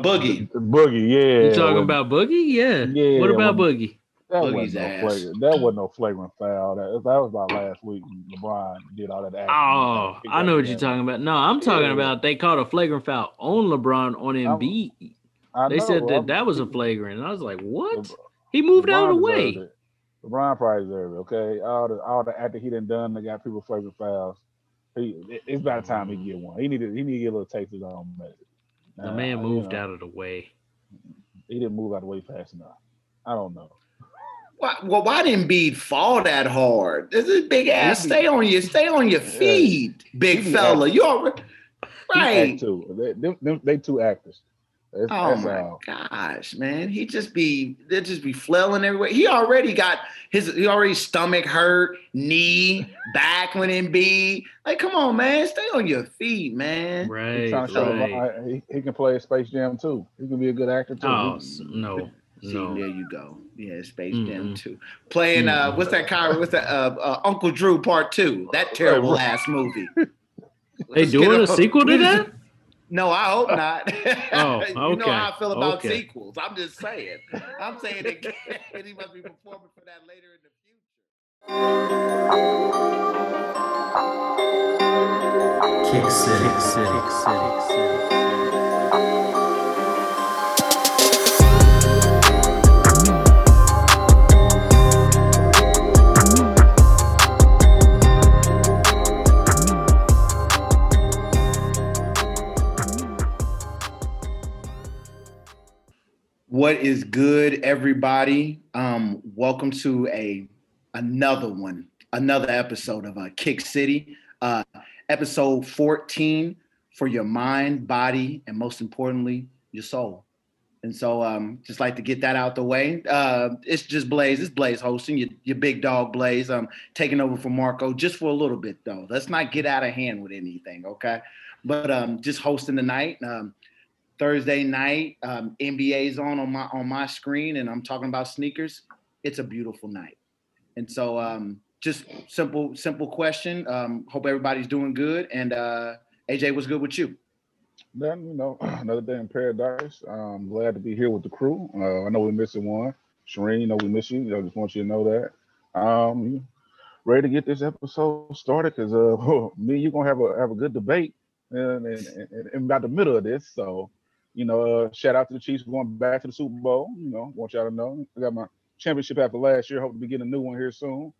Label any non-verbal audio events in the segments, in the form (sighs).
about Boogie. Boogie, yeah. You talking about Boogie? Yeah. Yeah, What about when- Boogie? that Boogie's wasn't no ass. flagrant. That wasn't no flagrant foul. That, that was about last week. LeBron did all that. action. Oh, I know what you're talking about. No, I'm talking Yeah. about they called a flagrant foul on LeBron on Embiid. I They know, said that I'm- that was a flagrant. And I was like, what? LeBron- He moved out of the LeBron way. it. LeBron probably deserved it. Okay, all the all the after he done done, they got people flagrant fouls. He, it- it's about time he mm. get one. He needed he needed to get a little taste of his own medicine. The man you moved know, out of the way. He didn't move out of the way fast enough. I don't know. Why, well, why didn't Embiid fall that hard? This is big ass. Stay on your, stay on your (laughs) feet, big fella. You already right. act too. They, them, them, they two actors. That's, Oh that's my all. gosh, man. He just be they just be flailing everywhere. He already got his he already stomach hurt, knee, (laughs) back when Embiid. Like, come on, man. Stay on your feet, man. He's Right, show right. LeBron he, he can play Space Jam too. He can be a good actor too. Oh He- no, (laughs) See, no. there you go. Yeah, Space Jam Mm-mm. 2. Playing uh Mm-mm. what's that Kyrie? What's that uh, uh Uncle Drew part two? That terrible right. ass movie. (laughs) They Let's doing get a sequel to that? No, I hope oh. not. (laughs) Oh, you know how I feel about okay. sequels. I'm just saying. I'm saying it, he (laughs) must be performing for that later in the future. Kick City. Kick City. Kick City. What is good, everybody? Um, welcome to a another one, another episode of uh, Kick City, uh, episode 14 for your mind, body, and most importantly, your soul. And so, um, just like to get that out the way. Uh, it's just Blaze. It's Blaze hosting your, your big dog Blaze. Um, taking over for Marco just for a little bit though. Let's not get out of hand with anything, okay? But um, just hosting the night. Um, Thursday night, um, NBA's on on my on my screen, and I'm talking about sneakers. It's a beautiful night, and so um, just simple simple question. Um, hope everybody's doing good. And uh, AJ, what's good with you? Then you know, (clears throat) another day in paradise. I'm glad to be here with the crew. Uh, I know we're missing one. Sharene. you know we miss you. I just want you to know that. Um, ready to get this episode started because uh, (laughs) me and you gonna have a have a good debate and, and, and about the middle of this. So, you know, uh, shout out to the Chiefs for going back to the Super Bowl. You know, want y'all to know I got my championship after last year. Hope to be getting a new one here soon.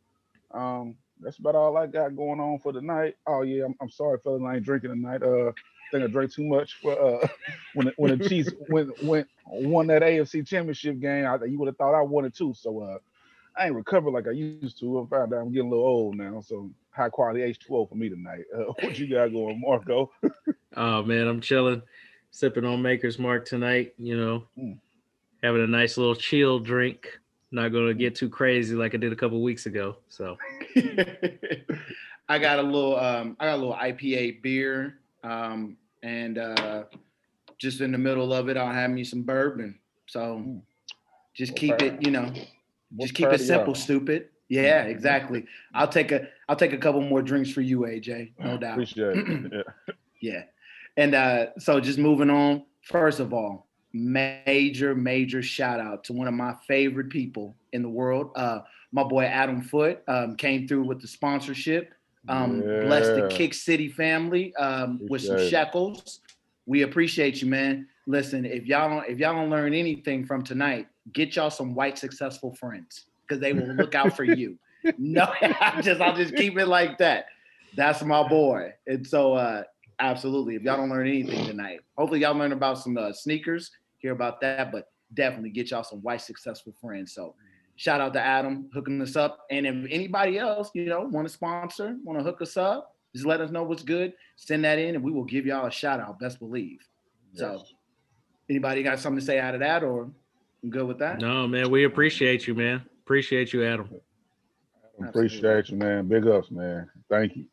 Um, that's about all I got going on for tonight. Oh yeah, I'm, I'm sorry, fellas, I ain't drinking tonight. Uh, I think I drank too much for uh (laughs) when the, when the Chiefs (laughs) went went won that AFC Championship game. I, you would have thought I won it too. So uh, I ain't recovered like I used to. I found out I'm getting a little old now. So high quality H2O for me tonight. Uh, (laughs) what you got going, Marco? Oh man, I'm chilling, sipping on Maker's Mark tonight. You know, Mm. having a nice little chill drink. Not gonna get too crazy like I did a couple weeks ago. So (laughs) I got a little um, I got a little IPA beer, um, and uh, just in the middle of it, I'll have me some bourbon. So Mm. just What keep part? it, you know, What just keep it simple, y'all? stupid. Yeah, Mhm. exactly. I'll take a I'll take a couple more drinks for you, AJ. No (laughs) doubt. Appreciate it. (clears throat) Yeah. Yeah. And uh, so just moving on, first of all, major, major shout out to one of my favorite people in the world. Uh, my boy Adam Foote um, came through with the sponsorship. Um, Bless the Kick City family um, with some shekels. We appreciate you, man. Listen, if y'all don't if y'all don't learn anything from tonight, get y'all some white successful friends because they will look out for you. (laughs) No, (laughs) I just I'll just keep it like that. That's my boy. And so uh absolutely if y'all don't learn anything tonight, hopefully y'all learn about some uh, sneakers, hear about that, but definitely get y'all some white successful friends. So shout out to Adam hooking us up. And if anybody else, you know, want to sponsor, want to hook us up, just let us know what's good. Send that in and we will give y'all a shout out, best believe. So anybody got something to say out of that or I'm good with that? no, man, we appreciate you, man. Appreciate you, Adam. Appreciate you, man. Big ups, man. Thank you.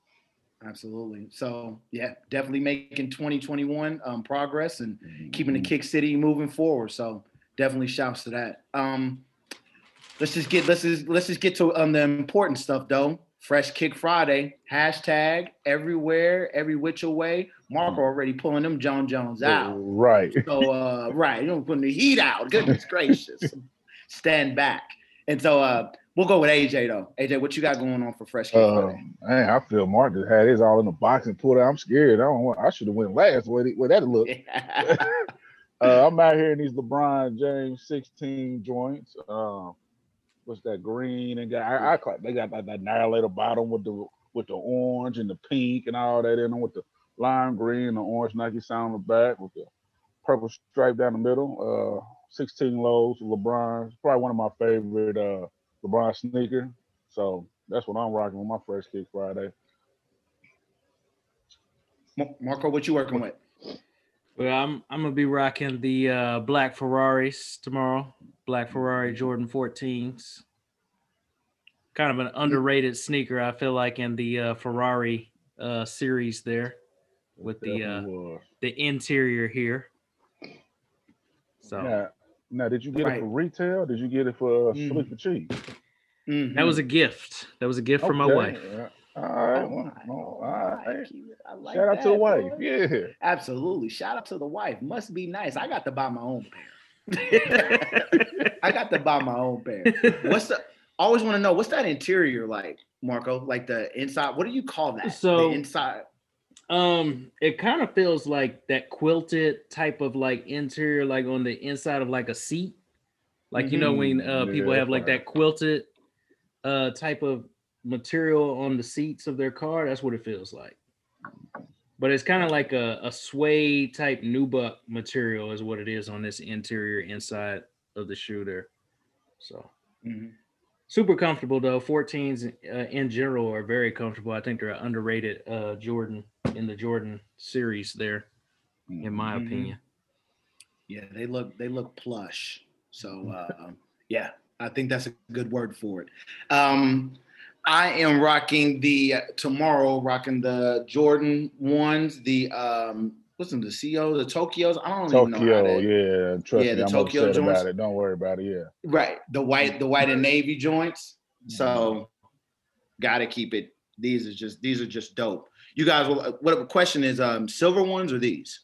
Absolutely. So yeah, definitely making 2021 um, progress and keeping Mm-hmm. the kick city moving forward. So definitely shouts to that. Um, let's just get let's just let's just get to um the important stuff though. Fresh Kick Friday hashtag everywhere, every which way. Marco already pulling them John Jones out. Right. So uh, right, you know, putting the heat out. Goodness (laughs) gracious, stand back. And so uh, we'll go with AJ though. AJ, what you got going on for Fresh Kick Uh, Friday? man, I feel Mark Marcus had his all in the box and pulled out. I'm scared. I don't want. I should have went last. The way that looked. (laughs) (laughs) Uh, I'm out here in these LeBron James 16 joints. Um, what's that green and got? I, I they got that, that annihilator bottom with the with the orange and the pink and all that in them with the lime green and the orange Nike sound on the back with the purple stripe down the middle. Uh, 16 lows, LeBron. Probably one of my favorite uh LeBron sneaker. So that's what I'm rocking with my fresh kick Friday. Marco, what you working with? Well, I'm I'm gonna be rocking the uh, black Ferraris tomorrow. Black Ferrari Jordan 14s. Kind of an underrated sneaker, I feel like, in the uh, Ferrari uh, series there, with the uh, the interior here. So Now, now, did you get Right. it for retail? Did you get it for uh, Mm. split for cheap? Mhm. that was a gift. That was a gift from my wife. All right. Oh, well, my- well, all I like you. I like Shout out to the wife. boy. Yeah. Absolutely. Shout out to the wife. Must be nice. I got to buy my own pair. (laughs) I got to buy my own pair. What's the? Always want to know what's that interior like, Marco? Like the inside. What do you call that? So- the inside. Um, it kind of feels like that quilted type of like interior, like on the inside of like a seat. Like you know when uh, people Yeah, have like that quilted uh type of material on the seats of their car. That's what it feels like. But it's kind of like a, a suede type nubuck material is what it is on this interior inside of the shooter. So Mhm. Super comfortable though. 14s uh, in general are very comfortable. I think they're an underrated uh, Jordan in the Jordan series there, in my Mhm. opinion. Yeah, they look they look plush. So uh, (laughs) yeah, I think that's a good word for it. Um, I am rocking the tomorrow, rocking the Jordan ones, the um, what's them, the CO, the Tokyos. I don't even know how Tokyo, yeah. Trust Yeah, me, the I'm Tokyo upset joints. about it. Don't worry about it. Yeah. right, the white, the white and navy joints. So got to keep it. These are just these are just dope. You guys, will- what the question is? Um, silver ones or these?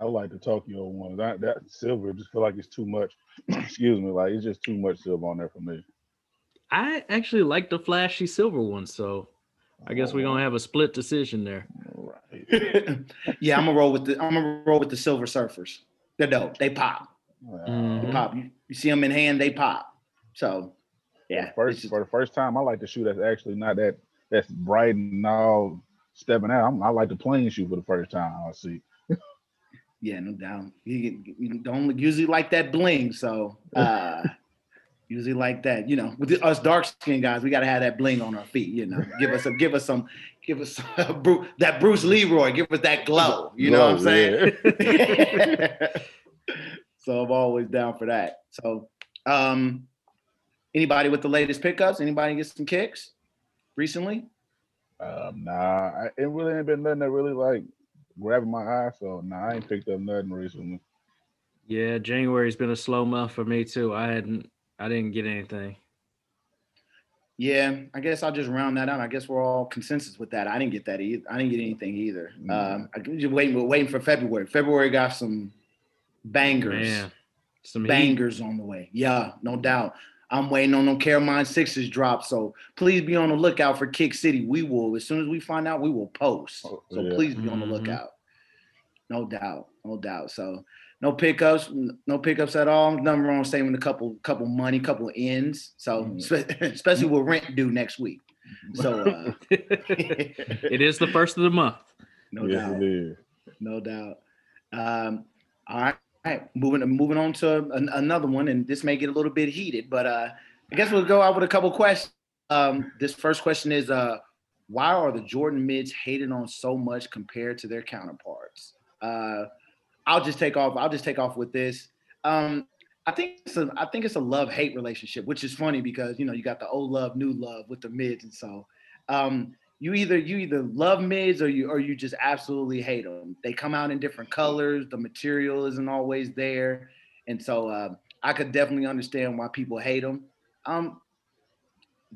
I like the Tokyo one. That that silver just feel like it's too much. (clears throat) Excuse me, like it's just too much silver on there for me. I actually like the flashy silver one, so I guess we're gonna have a split decision there. Right. (laughs) yeah, I'm gonna roll with the I'm gonna roll with the Silver Surfers. They're dope. They pop. They Mhm. pop. You, you see them in hand, they pop. So, yeah. it's First just- for the first time, I like the shoe that's actually not that that's bright and all stepping out. I'm, I like the plain shoe for the first time. I see. yeah, no doubt. You, you don't usually like that bling, so uh (laughs) usually like that. You know, with us dark skinned guys, we gotta have that bling on our feet. You know, give us a give us some give us Bru- that Bruce Leroy, give us that glow. You know what I'm saying? yeah. (laughs) so I'm always down for that. So, um, anybody with the latest pickups? Anybody get some kicks recently? Um, nah, I, it really ain't been nothing that really like grabbing my eye. So nah, I ain't picked up nothing recently. Yeah, January's been a slow month for me too. I hadn't, I didn't get anything. Yeah, I guess I'll just round that out. I guess we're all consensus with that. I didn't get that either. I didn't get anything either. Mm. Um, I'm just waiting, we're waiting for February. February got some bangers, Man, some heat. bangers on the way. Yeah, no doubt. I'm waiting on them Carolina Sixes drop. So please be on the lookout for Kick City. We will, as soon as we find out, we will post. Oh, So yeah. please be on the Mhm. lookout. No doubt, no doubt. So no pickups, no pickups at all. Nothing wrong with saving a couple, couple money, couple ends. So Mhm. spe- (laughs) especially with rent due next week. So uh, (laughs) it is the first of the month. no yes, doubt, it is. no doubt. Um, all right, all right. Moving moving on to an, another one, and this may get a little bit heated, but uh, I guess we'll go out with a couple questions. Um, this first question is, uh, why are the Jordan mids hated on so much compared to their counterparts? Uh, I'll just take off. I'll just take off with this. Um, I think it's a, I think it's a love hate relationship, which is funny because you know you got the old love, new love with the mids, and so um, you either you either love mids or you or you just absolutely hate them. They come out in different colors. The material isn't always there, and so uh, I could definitely understand why people hate them. Um,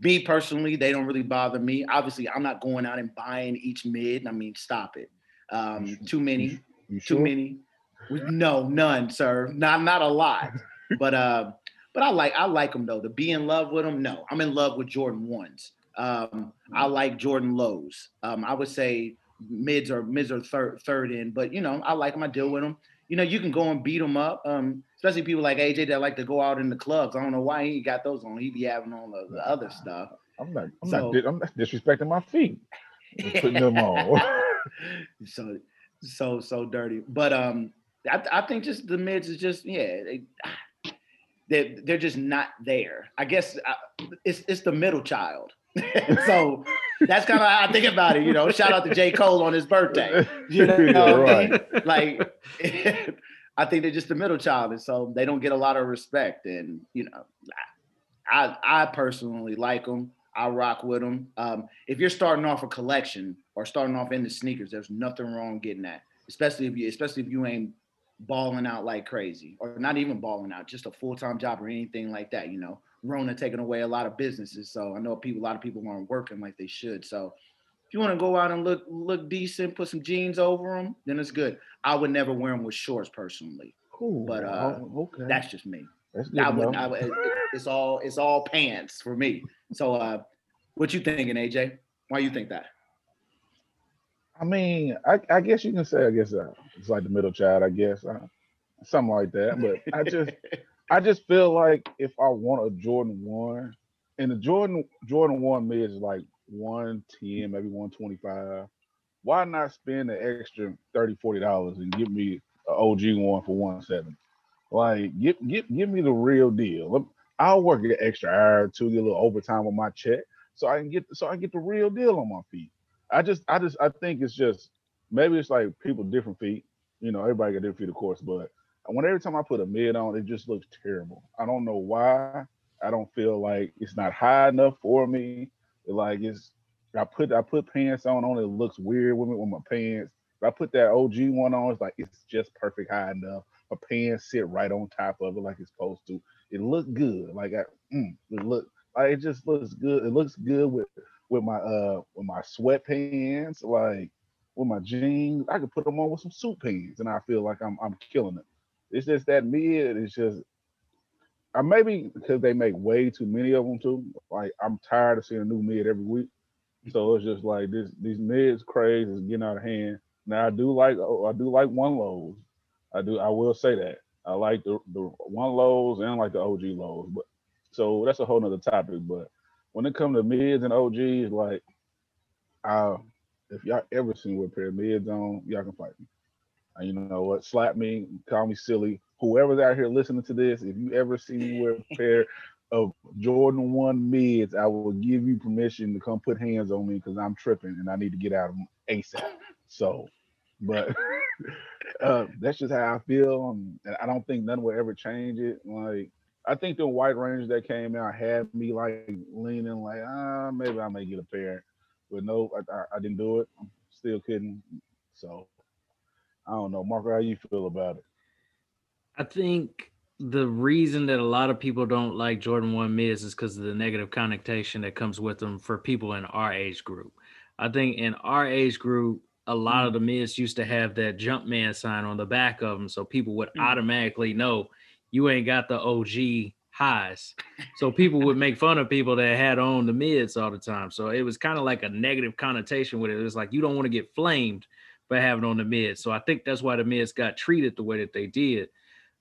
me personally, they don't really bother me. Obviously, I'm not going out and buying each mid. I mean, stop it. Um, too many, You too many. No, none, sir. Not not a lot. But uh, but I like I like them though. To be in love with them, no. I'm in love with Jordan ones. Um, I like Jordan lows. Um, I would say mids or mids or third third in, but you know, I like them. I deal with them. You know, you can go and beat them up. Um, especially people like AJ that like to go out in the clubs. I don't know why he got those on. He be having on the, the other stuff. I'm not. I'm So- not. I'm not disrespecting my feet. I'm (laughs) putting them on. so so so dirty. But um, I, I think just the mids is just yeah, they (sighs) they they're just not there. I guess uh, it's it's the middle child. (laughs) so that's kind of how I think about it. You know, shout out to J Cole on his birthday. You (laughs) know, Yeah, I right. (laughs) like I think they're just the middle child, and so they don't get a lot of respect. And you know, I I personally like them. I rock with them. Um, if you're starting off a collection or starting off into sneakers, there's nothing wrong getting that. Especially if you, especially if you ain't balling out like crazy, or not even balling out, just a full time job or anything like that. You know, Rona taking away a lot of businesses, so I know people, a lot of people aren't working like they should. So if you want to go out and look look decent, put some jeans over them, then it's good. I would never wear them with shorts personally. Cool. But, uh, Oh, okay. That's just me. That's good. I wouldn't. I would, it's all it's all pants for me. So, uh, what you thinking, AJ? Why you think that? I mean, I, I guess you can say, I guess uh, it's like the middle child, I guess, uh, something like that. But I just, (laughs) I just feel like if I want a Jordan one, and the Jordan Jordan one mid is like one ten, maybe one twenty five. Why not spend the extra 30 dollars and give me an OG one for one seventy? Like, give give give me the real deal. I'll work an extra hour or two, get a little overtime on my check, so I can get so I can get the real deal on my feet. I just, I just, I think it's just maybe it's like people different feet. You know, everybody got different feet, of course, but when every time I put a mid on, it just looks terrible. I don't know why. I don't feel like it's not high enough for me. Like it's, I put I put pants on on it looks weird with me with my pants. If I put that OG one on, it's like it's just perfect high enough. My pants sit right on top of it like it's supposed to. It looked good. Like I, mm, it look like it just looks good. It looks good with with my uh with my sweatpants, like with my jeans. I could put them on with some suit pants, and I feel like I'm I'm killing it. It's just that mid. It's just I maybe because they make way too many of them too. Like I'm tired of seeing a new mid every week. So it's just like this these mids craze is getting out of hand. Now I do like oh, I do like one lows. I do I will say that. I like the the one lows and I like the OG lows. But so that's a whole nother topic. But when it comes to mids and OGs, like uh if y'all ever seen with a pair of mids on, y'all can fight me. And you know what? Slap me, call me silly. Whoever's out here listening to this, if you ever see me wear a pair of Jordan 1 mids, I will give you permission to come put hands on me because I'm tripping and I need to get out of them ASAP. So, but (laughs) uh, that's just how I feel. And and I don't think none will ever change it. Like, I think the white range that came out had me like leaning, like, ah, maybe I may get a pair. But no, I, I, I didn't do it. I'm still kidding. So, I don't know. Marco, how you feel about it? I think the reason that a lot of people don't like Jordan 1 mids is because of the negative connotation that comes with them for people in our age group. I think in our age group, a lot of the mids used to have that Jumpman sign on the back of them. So people would Mm. automatically know you ain't got the OG highs. So people would make fun of people that had on the mids all the time. So it was kind of like a negative connotation with it. It was like you don't want to get flamed for having on the mids. So I think that's why the mids got treated the way that they did.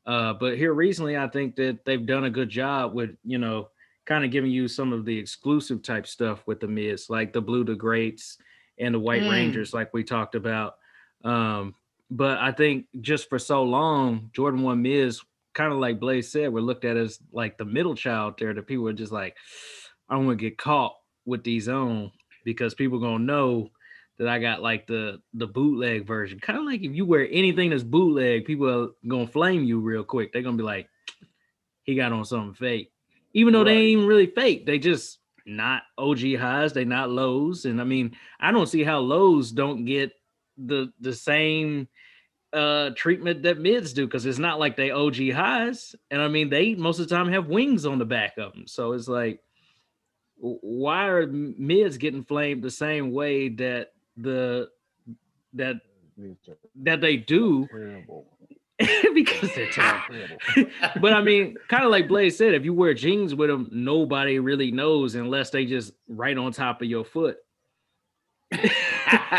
Uh, but here recently, I think that they've done a good job with, you know, kind of giving you some of the exclusive type stuff with the mids, like the blue the greats and the white Mm. rangers, like we talked about. Um, but I think just for so long, Jordan one mids, kind of like Blaze said, we're looked at as like the middle child there. That people are just like, I don't want to get caught with these on because people gonna know that I got like the the bootleg version. Kind of like if you wear anything that's bootleg, people are gonna flame you real quick. They're gonna be like, he got on something fake, even though they ain't really fake. They just not OG highs. They not lows. And I mean, I don't see how lows don't get the the same uh treatment that mids do because it's not like they OG highs. And I mean, they most of the time have wings on the back of them. So it's like why are mids getting flamed the same way that the that that they do (laughs) because they're (laughs) terrible. terrible. (laughs) but I mean, kind of like Blaze said, if you wear jeans with them, nobody really knows unless they just right on top of your foot.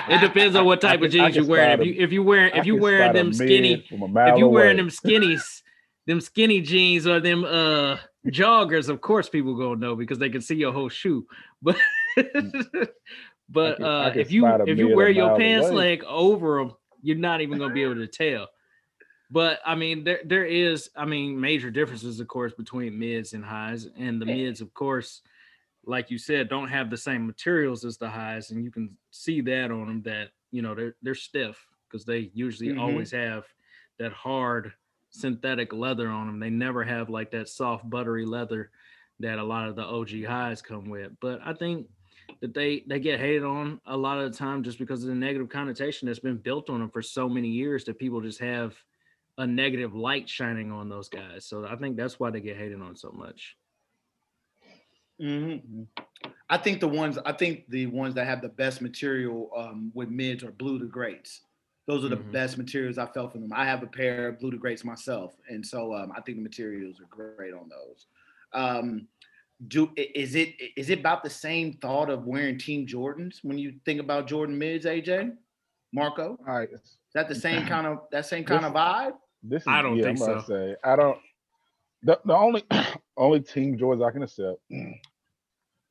It depends on what type I of jeans you're wearing. If you a- if you wearing if you can wearing them skinny from a mile if you're wearing them skinnies, them skinny jeans or them uh joggers, of course people gonna know because they can see your whole shoe. (laughs) But but can- I uh can if you if you wear your pants away. leg over them, you're not even gonna be able to tell. But I mean, there there is, I mean, major differences, of course, between mids and highs. And the Yeah. mids, of course, like you said, don't have the same materials as the highs, and you can see that on them that you know they're they're stiff because they usually Mhm. always have that hard synthetic leather on them. They never have like that soft buttery leather that a lot of the OG highs come with. But I think that they they get hated on a lot of the time just because of the negative connotation that's been built on them for so many years that people just have a negative light shining on those guys. So I think that's why they get hated on so much. Hmm I think the ones I think the ones that have the best material um, with mids are blue to greats. Those are the Mhm. best materials I felt from them. I have a pair of blue to greats myself, and so um, I think the materials are great on those. Um, do is it is it about the same thought of wearing Team Jordans when you think about Jordan mids, AJ, Marco? All right, Is that the same (laughs) kind of that same kind of vibe? this is I don't yeah, think I'm so. say I don't. The, the only (clears throat) only team Jordans I can accept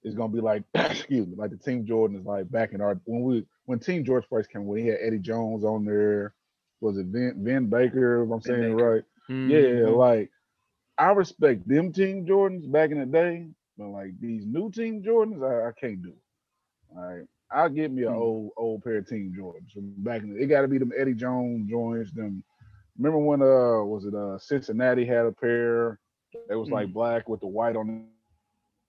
is gonna be like (clears throat) excuse me, like the team Jordan is like back in our when we when Team George first came, when he had Eddie Jones on there, was it Vin, Vin Baker? If I'm Vin saying it Baker. right. Mm-hmm. Yeah, like I respect them team Jordans back in the day, but like these new team Jordans, I, I can't do. All right. I'll get me an Hmm. old old pair of team Jordans from back in the it gotta be them Eddie Jones joints, them remember when uh was it uh Cincinnati had a pair that was like Hmm. black with the white on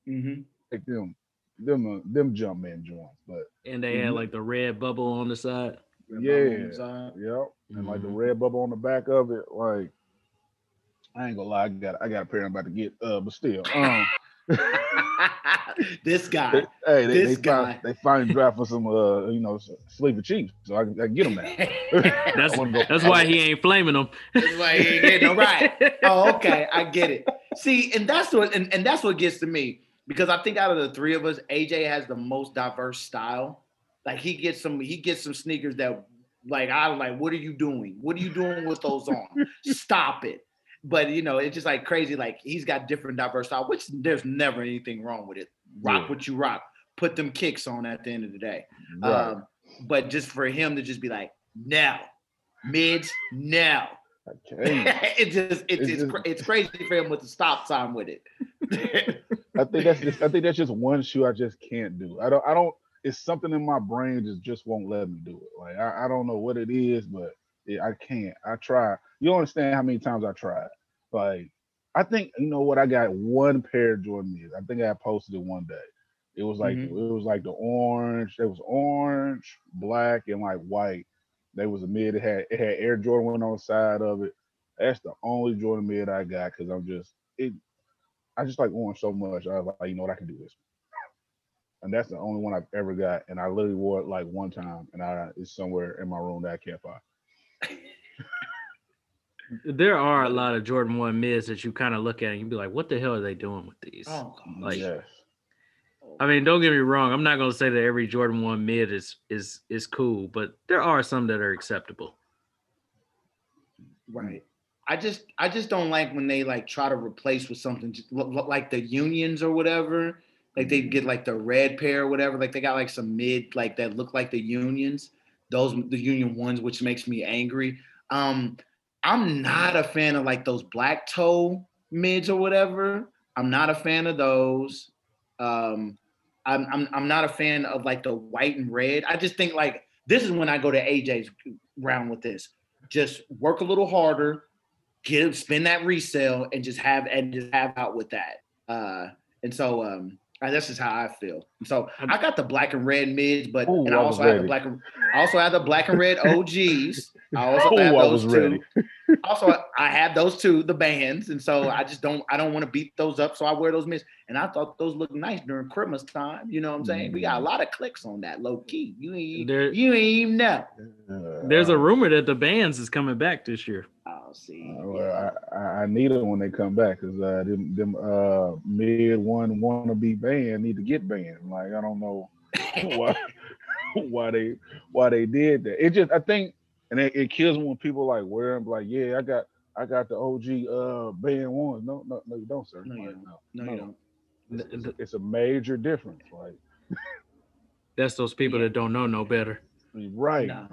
Mm-hmm. like them them uh, them jump man joints. But And they had Mhm. like the red bubble on the side. yeah, yep. And like the Mhm. red bubble on the back of it, like I ain't gonna lie, I got I got a pair I'm about to get uh but still um (laughs) this guy. They, hey, they, This they, guy. Find, they finally draft for some, uh, you know, s- sleeper chiefs, so I, can- I can get them now. (laughs) That's I wanna go- that's why he ain't flaming them. That's why he ain't getting no (laughs) right. Oh, okay, I get it. See, and that's what and, and that's what gets to me because I think out of the three of us, AJ has the most diverse style. Like he gets some, he gets some sneakers that, like I'm like, what are you doing? What are you doing with those on? Stop it. But you know, it's just like crazy. Like he's got different diverse style, which there's never anything wrong with it. Rock Yeah. what you rock. Put them kicks on at the end of the day. Right. Um, but just for him to just be like, now, mids, now. Okay. (laughs) it just it's It's it's, just- cra- it's crazy for him with the stop sign with it. (laughs) I think that's just, I think that's just one shoe I just can't do. I don't, I don't. It's something in my brain just just won't let me do it. Like I, I don't know what it is, but I can't. I try. You don't understand how many times I tried. Like I think you know what? I got one pair of Jordan mids. I think I posted it one day. It was like Mhm. it was like the orange. It was orange, black, and like white. They was a mid. It had it had Air Jordan one on the side of it. That's the only Jordan mid I got because I'm just it. I just like orange so much. I was like, you know what, I can do this. And that's the only one I've ever got. And I literally wore it like one time, and I it's somewhere in my room that I can't find. There are a lot of Jordan One mids that you kind of look at and you be like, what the hell are they doing with these? oh, Like- yes. I mean, don't get me wrong. I'm not gonna say that every Jordan One mid is is is cool, but there are some that are acceptable. right. I just I just don't like when they like try to replace with something just lo- lo- like the unions or whatever. Like they get like the red pair or whatever. Like they got like some mid like that look like the unions. Those the union ones, which makes me angry. Um, I'm not a fan of like those black toe mids or whatever. I'm not a fan of those. Um, I'm, I'm I'm not a fan of like the white and red. I just think like this is when I go to AJ's round with this. Just work a little harder, get spend that resale, and just have and just have out with that. Uh, and so um, uh, that's just how I feel. So I got the black and red mids, but Ooh, and I I also have the black and I also have the black and red OGs. I (laughs) also Oh, have I those was too. ready. (laughs) also I have those two, the bands, and so I just don't I don't want to beat those up, so I wear those mids. And I thought those looked nice during Christmas time. You know what I'm saying? We got a lot of clicks on that low key. You ain't There- you ain't even know. Uh, There's a rumor that the bands is coming back this year. See. Uh, well, I, I, I need them when they come back because uh, them, them uh, mid one wannabe band need to get banned. Like I don't know (laughs) why (laughs) why they why they did that. It just I think and it, it kills me when people like wear them like yeah I got I got the OG uh band ones. No no no you don't sir. No, you Like, don't. no, no, no. you don't. It's, it's, a, it's a major difference. Like That's those people that don't know no better. (laughs) right. No.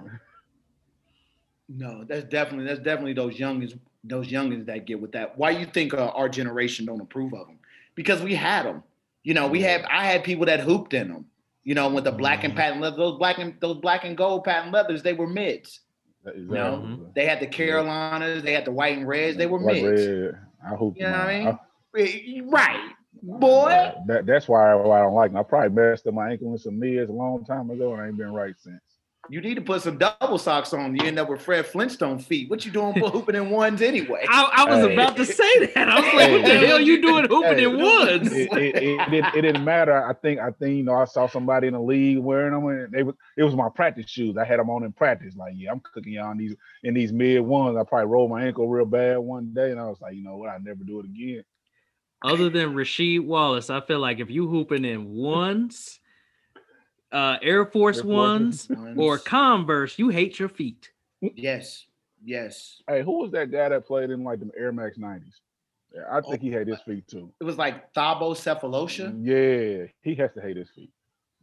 No, that's definitely that's definitely those youngins those youngins that get with that. Why you think uh, our generation don't approve of them? Because we had them. You know, we had I had people that hooped in them. You know, with the black and Mhm. patent leather, those black and those black and gold patent leathers, they were mids. Exactly. know, They had the Carolinas, they had the white and reds, they were Like mids. red, I hope You know what I mean? Right, boy. That that's why, why I don't like them. I probably messed up my ankle with some mids a long time ago, and I ain't been right since. You need to put some double socks on. You end up with Fred Flintstone feet. What you doing for (laughs) hooping in ones anyway? I, I was Hey. about to say that. I was like, what the Hey. hell you doing hooping Hey. in ones? It, it, it, didn't, it didn't matter. I think I think you know I saw somebody in the league wearing them, and they was it was my practice shoes. I had them on in practice. Like yeah, I'm cooking y'all in these in these mid ones. I probably rolled my ankle real bad one day, and I was like, you know what, I never do it again. Other than Rasheed Wallace, I feel like if you hooping in ones, uh, Air Force Air Force ones, or Converse, you hate your feet. yes, yes. Hey, who was that guy that played in like the Air Max 90s? Yeah, I think Oh, he had his feet too. It was like Thabo Sefolosha. Yeah, he has to hate his feet.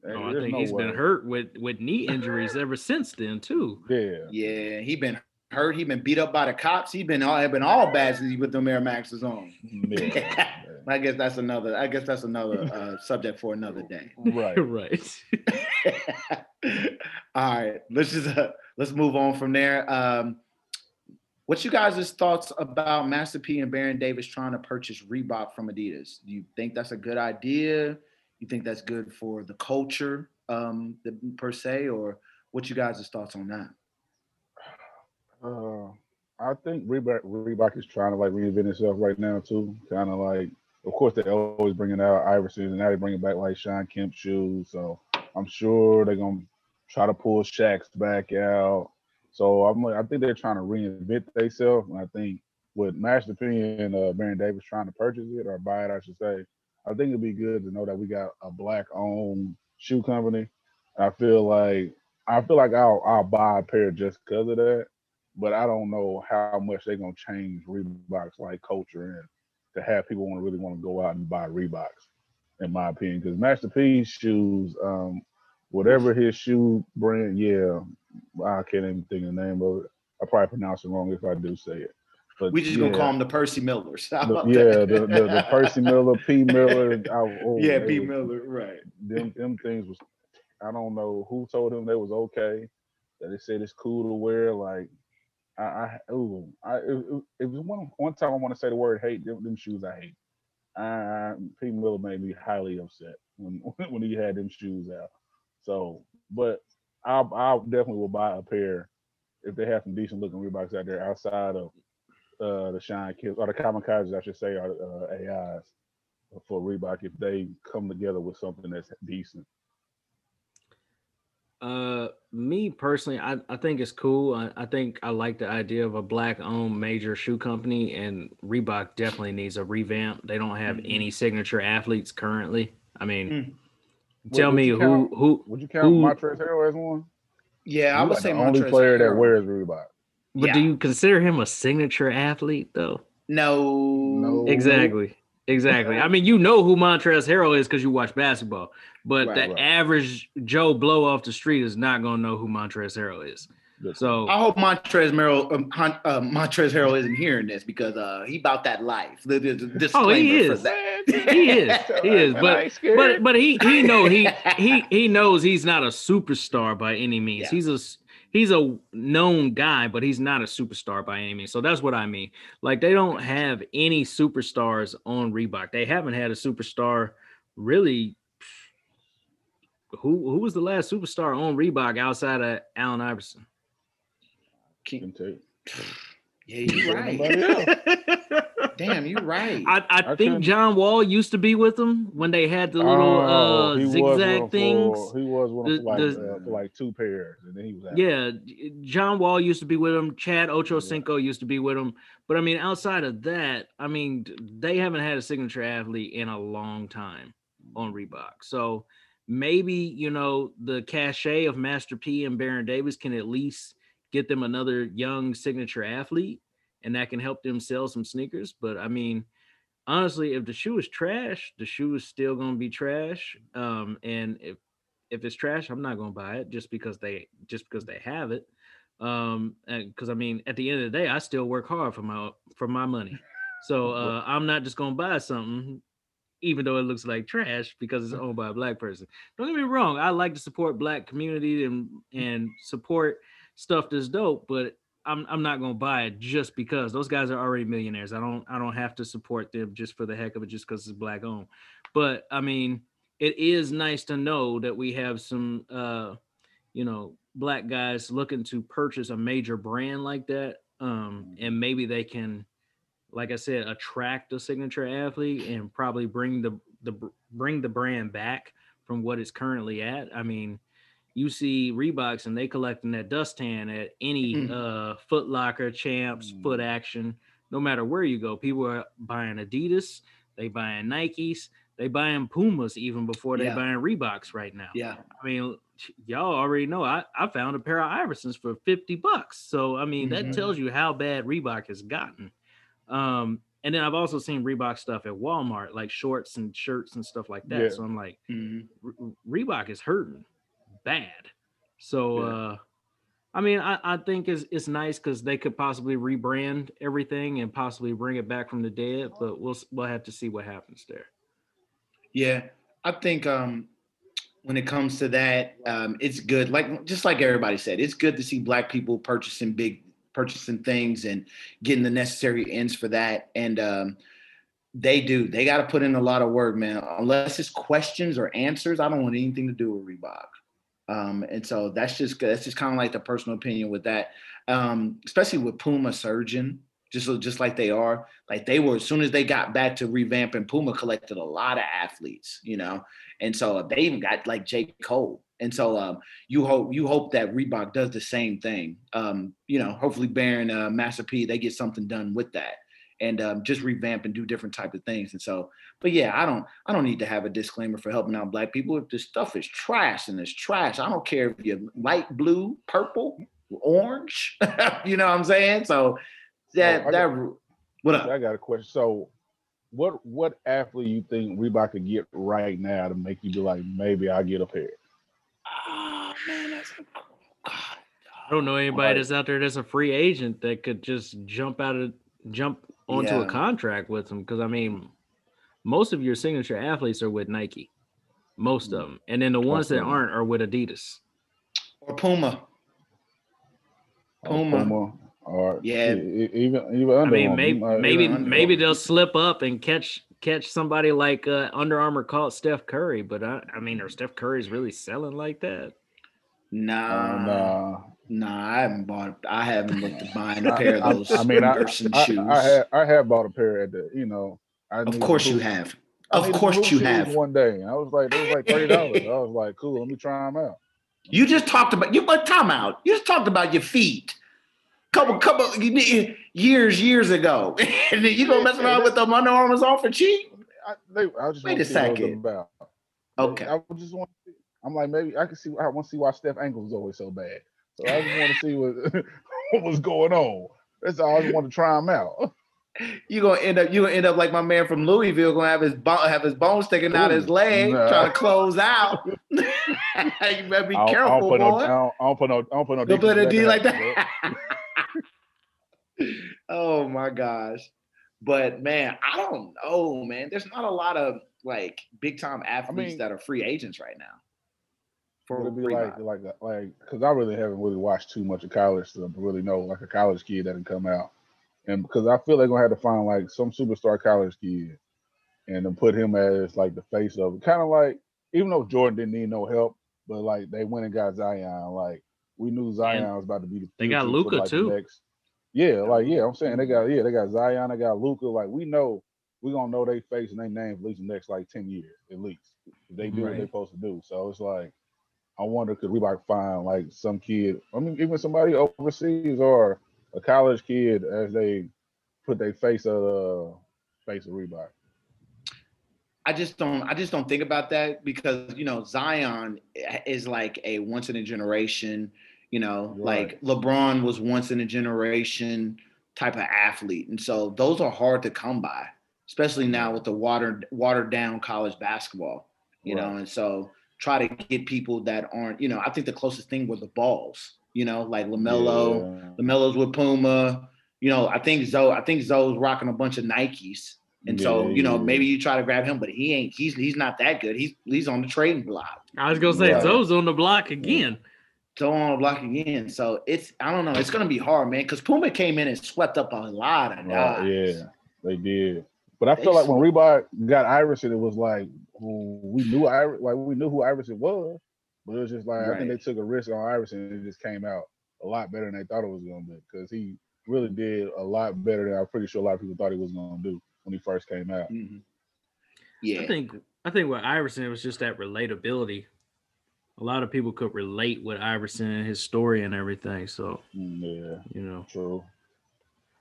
Oh, I think no he's way. been hurt with with knee injuries ever since then too. Yeah. Yeah, he been hurt. He been beat up by the cops. He been all been all bad since he put them Air Maxes on. yeah. (laughs) I guess that's another. I guess that's another uh, subject for another day. right. (laughs) right. (laughs) all right, let's just uh, let's move on from there. Um, what's you guys' thoughts about Master P and Baron Davis trying to purchase Reebok from Adidas? Do you think that's a good idea? You think that's good for the culture um, the, per se, or what you guys' thoughts on that? Uh, I think Reebok, Reebok is trying to like reinvent itself right now too. Kind of like, of course, they're always bringing out Iverson, and now they're bringing back like Shawn Kemp shoes. So I'm sure they're gonna try to pull Shaq's back out. So I'm like, I think they're trying to reinvent themselves, and I think with Master P and uh, Baron Davis trying to purchase it or buy it, I should say, I think it'd be good to know that we got a black-owned shoe company. I feel like I feel like I'll I'll buy a pair just because of that but I don't know how much they're gonna change Reebok's like culture and to have people want to really want to go out and buy Reeboks, in my opinion. Because Master P's shoes, um, whatever his shoe brand, yeah, I can't even think of the name of it. I probably pronounce it wrong if I do say it. But We just yeah, gonna call them the Percy Millers. (laughs) The- yeah, the, the, the Percy Miller, P Miller, I, (laughs) oh, yeah, they P was- Miller, right? them them things was I don't know who told him they was okay. That they said it's cool to wear. Like I, I ooh, I it, it- was one one time I want to say the word hate. Them, them shoes I hate. I, P Miller made me highly upset when (laughs) when he had them shoes out. So, but I I definitely will buy a pair if they have some decent looking Reeboks out there outside of uh the Shine Kids or the Kamikazes, I should say, or uh, AIs for Reebok if they come together with something that's decent. Uh, me personally, I, I think it's cool. I, I think I like the idea of a black-owned major shoe company, and Reebok definitely needs a revamp. They don't have Mhm. any signature athletes currently. I mean, Mm. tell Would- would me you who count- who. Would you count Who- Montrezl Harrell as one? Yeah, I He's would like say the only Montrezl player that wears Reebok. But do you consider him a signature athlete though? No, No. Exactly. Exactly. I (laughs) mean, you know who Montrezl Harrell is because you watch basketball, but Right, the right. average Joe blow off the street is not gonna know who Montrezl Harrell is. So I hope Montrez Merrill, um, uh, Montrez Harrell isn't hearing this because uh, he about that life. The, the, the (laughs) Oh, he is. that. (laughs) He is. He is. But but but he he know he he he knows he's not a superstar by any means. Yeah. He's a he's a known guy, but he's not a superstar by any means. So that's what I mean. Like they don't have any superstars on Reebok. They haven't had a superstar really. Who who was the last superstar on Reebok outside of Allen Iverson? King- Can tell you. Yeah, you're right. (laughs) (laughs) Nobody Damn, you're right. I, I, I think John Wall used to be with them when they had the little Oh, uh, he was with 'em zigzag things. For, he was one The- for like, the- uh, like two pairs, and then he was out. Yeah, John Wall used to be with them. Chad Ochocinco used to be with them. But I mean, outside of that, I mean, they haven't had a signature athlete in a long time on Reebok. So maybe you know the cachet of Master P and Baron Davis can at least get them another young signature athlete, and that can help them sell some sneakers. But I mean, honestly, if the shoe is trash, the shoe is still going to be trash. Um, and if if it's trash, I'm not going to buy it just because they just because they have it. Um, because I mean, at the end of the day, I still work hard for my for my money. So (laughs) uh, I'm not just going to buy something, even though it looks like trash because it's owned by a black person. Don't get me wrong, I like to support black community and and support stuff that's dope, but I'm I'm not gonna buy it just because those guys are already millionaires. I don't I don't have to support them just for the heck of it, just because it's black owned. But I mean, it is nice to know that we have some uh you know black guys looking to purchase a major brand like that. Um, and maybe they can, like I said, attract a signature athlete and probably bring the the bring the brand back from what it's currently at. I mean, you see Reeboks and they collecting that dust tan at any Mm. uh Foot Locker, Champs, Foot Action, no matter where you go. People are buying Adidas, they buying Nikes, they buying Pumas even before they Yeah. buying Reeboks right now. yeah. I mean, y'all already know I, I found a pair of Iversons for 50 bucks. So I mean, that Mhm. tells you how bad Reebok has gotten. Um, and then I've also seen Reebok stuff at Walmart, like shorts and shirts and stuff like that. Yeah. So I'm like, Mhm. Re- Reebok is hurting bad. So Yeah. uh I mean I, I think it's it's nice because they could possibly rebrand everything and possibly bring it back from the dead, but we'll we'll have to see what happens there. Yeah, I think um, when it comes to that, um, it's good. Like just like everybody said, it's good to see black people purchasing big, purchasing things and getting the necessary ends for that. And um, they do. They got to put in a lot of work, man. Unless it's questions or answers, I don't want anything to do with Reebok. Um, and so that's just that's just kind of like the personal opinion with that, um, especially with Puma surgeon, just just like they are. Like they were as soon as they got back to revamping, Puma collected a lot of athletes, you know, and so they even got like J Cole. And so um, you hope you hope that Reebok does the same thing. Um, you know, hopefully Baron uh, Master P they get something done with that and um, just revamp and do different type of things. And so, but yeah, I don't I don't need to have a disclaimer for helping out black people. If this stuff is trash and it's trash, I don't care if you're light blue, purple, orange. (laughs) you know what I'm saying? So that Oh, I that what up? I got a question. So, what what athlete you think Reebok could get right now to make you be like, maybe I'll get a pair? Oh man, that's a, God. I don't know anybody Right. that's out there that's a free agent that could just jump out of jump onto Yeah. a contract with them. Because I mean, most of your signature athletes are with Nike, most of them, and then the ones that aren't are with Adidas. or Puma. Or Puma. or Yeah. e- e- even even Under I mean, Armour. maybe maybe Under maybe they'll slip up and catch catch somebody like uh, Under Armour caught Steph Curry. But I, I mean, are Steph Curry's really selling like that? Nah, uh, nah. I haven't bought. I haven't looked at buying a I- pair of those I mean, I, I, shoes. I, have I have bought a pair at the you know. I of course you have. I Of course you have. One day, I was like, it was like thirty dollars. I was like, cool, let me try them out. You just talked about you. But time out. You just talked about your feet. Couple, couple years, years ago, (laughs) and then you gonna mess around with them Under Armours on for cheap? I, they, I just Wait a to see what it was second. about. Okay. I just want. I'm like maybe I can see. I want to see why Steph ankle was always so bad. So I just want to see what (laughs) what was going on. That's all. I just want to try them out. (laughs) You gonna end up. You gonna end up like my man from Louisville, gonna have his bone, have his bone sticking out his leg, nah. trying to close out. (laughs) you better be I don't, I careful, don't put no. boy. I don't, I don't put no. I don't put no. Don't put a D like that. oh my gosh. But man, I don't know, man. There's not a lot of like big time athletes mean- that are free agents right now. For Would be like like like because I really haven't really watched too much of college to really know like a college kid that can come out, and because I feel they're gonna have to find like some superstar college kid, and then put him as like the face of it. Kind of like even though Jordan didn't need no help, but like they went and got Zion. Like we knew Zion was about to be the They got Luka, like, too. next- Yeah, like yeah, I'm saying they got yeah, they got Zion, they got Luka. Like we know we're gonna know they face and they name at least the next like 10 years at least. If they do what they're supposed to do. So it's like I wonder could we like find like some kid, I mean even somebody overseas or a college kid as they put their face of uh face of Reebok. I just don't I just don't think about that because you know Zion is like a once in a generation, you know, You're like LeBron was once in a generation type of athlete. And so those are hard to come by, especially now with the watered watered down college basketball, you know. And so try to get people that aren't, you know, I think the closest thing were the balls, you know, like LaMelo, Yeah. LaMelo's with Puma. You know, I think Zoe, I think Zoe's rocking a bunch of Nikes. And so, you know, yeah. maybe you try to grab him, but he ain't. He's he's not that good. He's he's on the trading block. I was gonna say Right. Zoe's on the block again. So on the block again. So it's I don't know. It's gonna be hard, man. Because Puma came in and swept up a lot of Right, guys. yeah, they did. But I They feel like when swept- Reebok got Iverson, it was like who- we knew Iverson, like we knew who Iverson was, but it was just like I think they took a risk on Iverson and it just came out a lot better than they thought it was gonna be because he really did a lot better than I'm pretty sure a lot of people thought he was gonna do when he first came out. Mhm. Yeah. I think I think with Iverson it was just that relatability. A lot of people could relate with Iverson and his story and everything. So Mm, yeah, you know, true.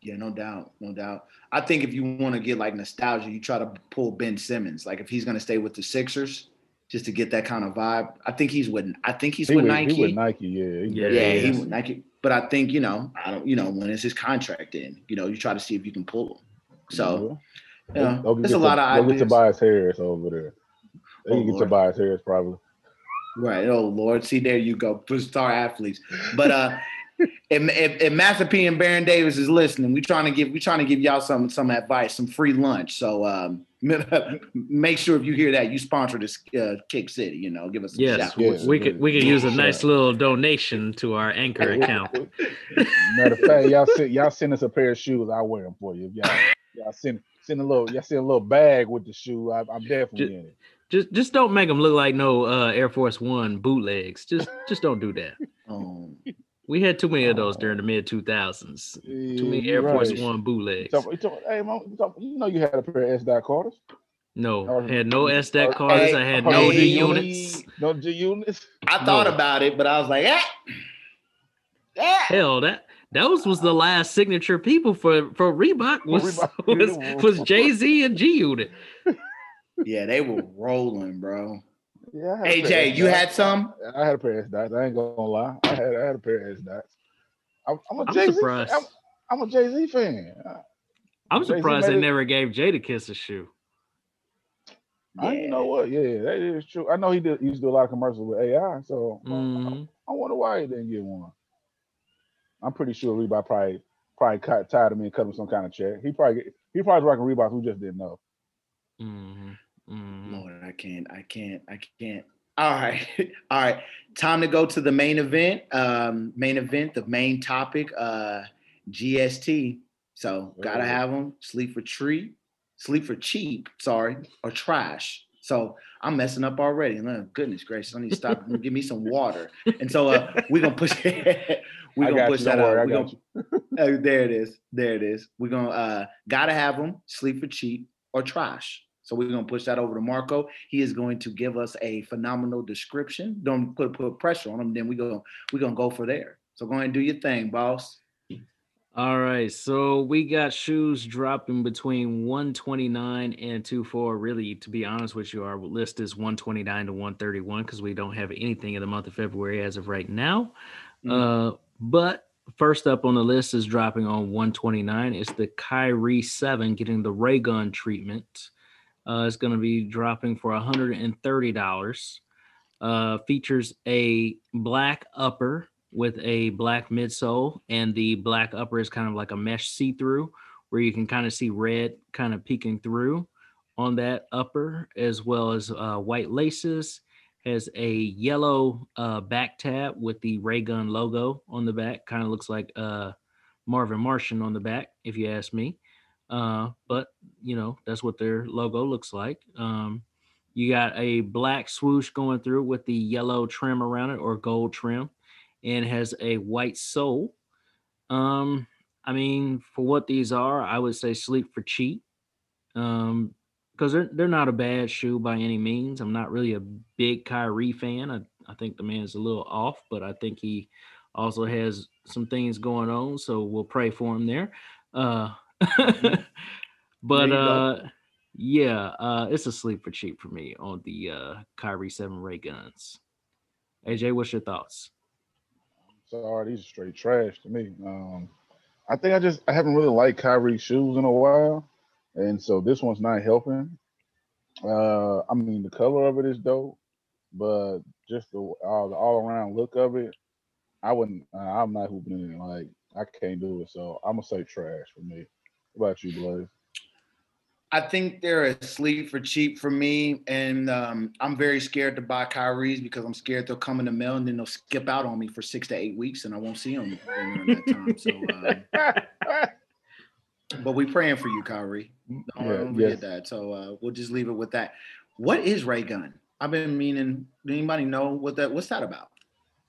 Yeah, no doubt, no doubt. I think if you want to get like nostalgia, you try to pull Ben Simmons. Like if he's gonna stay with the Sixers, just to get that kind of vibe. I think he's with. I think he's He with with, Nike. he with Nike, yeah, Yeah, yeah, he with Nike. But I think you know, I don't. You know, when it's his contract in, you know, you try to see if you can pull him. So Yeah. you Go- know, go there's get a lot of go get ideas. Tobias Harris over there. They Oh, can get Lord. Tobias Harris probably. Right. Oh Lord. See, there you go. For star athletes. But uh if, if, if Master P and Baron Davis is listening, we trying to give we trying to give y'all some some advice, some free lunch. So um (laughs) make sure if you hear that, you sponsor this uh, Kick City, you know, give us some yes, shout. we- Yes, we could we could use a nice little donation to our anchor account. Matter of fact, y'all (laughs) send y'all send us a pair of shoes. I'll wear them for you. Y'all y'all send send a little y'all send a little bag with the shoe. I, I'm definitely in it. Just just don't make them look like no uh, Air Force One bootlegs. Just just don't do that. (laughs) Um, We had too many of those during the mid two thousands. Too many Air you're Force. One bootlegs. You talk- you talk- hey, man, you talk- you know you had a pair of S dot Carters. No, I had no S or- deck cards. I had no G units. No G units. I thought No. about it, but I was like, eh. Eh. Hell, that those was the last signature people for for Reebok was Reebok. (laughs) was, was Jay Z and G Unit. Yeah, they were rolling, bro. Yeah. I had a Hey Jay, you had some? I had a pair of S dots. I ain't gonna lie. I had I had a pair of S dots. I'm, I'm a I'm Jay Z. surprised. I'm, I'm a Jay Z fan. I'm Jay-Z surprised they it- never gave Jay to kiss a shoe. I you know what? Yeah, that is true. I know he did. He used to do a lot of commercials with AI. So uh, Mhm. I wonder why he didn't get one. I'm pretty sure Reebok probably probably cut, tired of me and cut him some kind of check. He probably he probably rocking Reebok who just didn't know. Mhm. Mhm. Lord, I can't, I can't, I can't. All right, (laughs) all right. Time to go to the main event. Um, main event, the main topic, uh, GST. So gotta have them. Sleep for treat, sleep for cheap. Sorry, or trash. So I'm messing up already. Oh, goodness gracious, I need to stop and give me some water. And so uh, we're gonna push. (laughs) we're gonna push you. that worry. out. I We got gonna- (laughs) Oh, there it is. There it is. We're gonna uh gotta have them sleep for cheap or trash. So we're gonna push that over to Marco. He is going to give us a phenomenal description. Don't put put pressure on him. Then we go we're gonna go for there. So go ahead and do your thing, boss. All right, so we got shoes dropping between 129 and 24. Really, to be honest with you, our list is 129 to 131 because we don't have anything in the month of February as of right now. Mm. Uh, but first up on the list is dropping on 129. It's the Kyrie 7 getting the ray gun treatment. Uh, it's going to be dropping for $130. Uh, features a black upper with a black midsole, and the black upper is kind of like a mesh see through where you can kind of see red kind of peeking through on that upper, as well as uh, white laces. Has a yellow uh, back tab with the ray gun logo on the back. Kind of looks like uh, Marvin Martian on the back, if you ask me. Uh, but you know that's what their logo looks like. Um, you got a black swoosh going through with the yellow trim around it or gold trim, and has a white sole. Um, I mean, for what these are, I would say sleep for cheap. Um, because they're they're not a bad shoe by any means. I'm not really a big Kyrie fan. I, I think the man's a little off, but I think he also has some things going on. So we'll pray for him there. Uh, (laughs) but uh, yeah, uh, it's a sleep for cheap for me on the uh, Kyrie Seven Ray guns. AJ, what's your thoughts? Sorry, these are straight trash to me. Um, I think I just I haven't really liked Kyrie's shoes in a while, and so this one's not helping. Uh, I mean, the color of it is dope, but just the all the all around look of it, I wouldn't. Uh, I'm not hooping in it. Like I can't do it. So I'm gonna say trash for me. What about you, Blaze? I think they're asleep for cheap for me, and um, I'm very scared to buy Kyrie's because I'm scared they'll come in the mail and then they'll skip out on me for six to eight weeks, and I won't see them during that time. So, um, but we're praying for you, Kyrie. Don't, (laughs) Yeah, don't forget yes. that. So uh, we'll just leave it with that. What is Ray Gun? I've been meaning. Does anybody know what that? What's that about?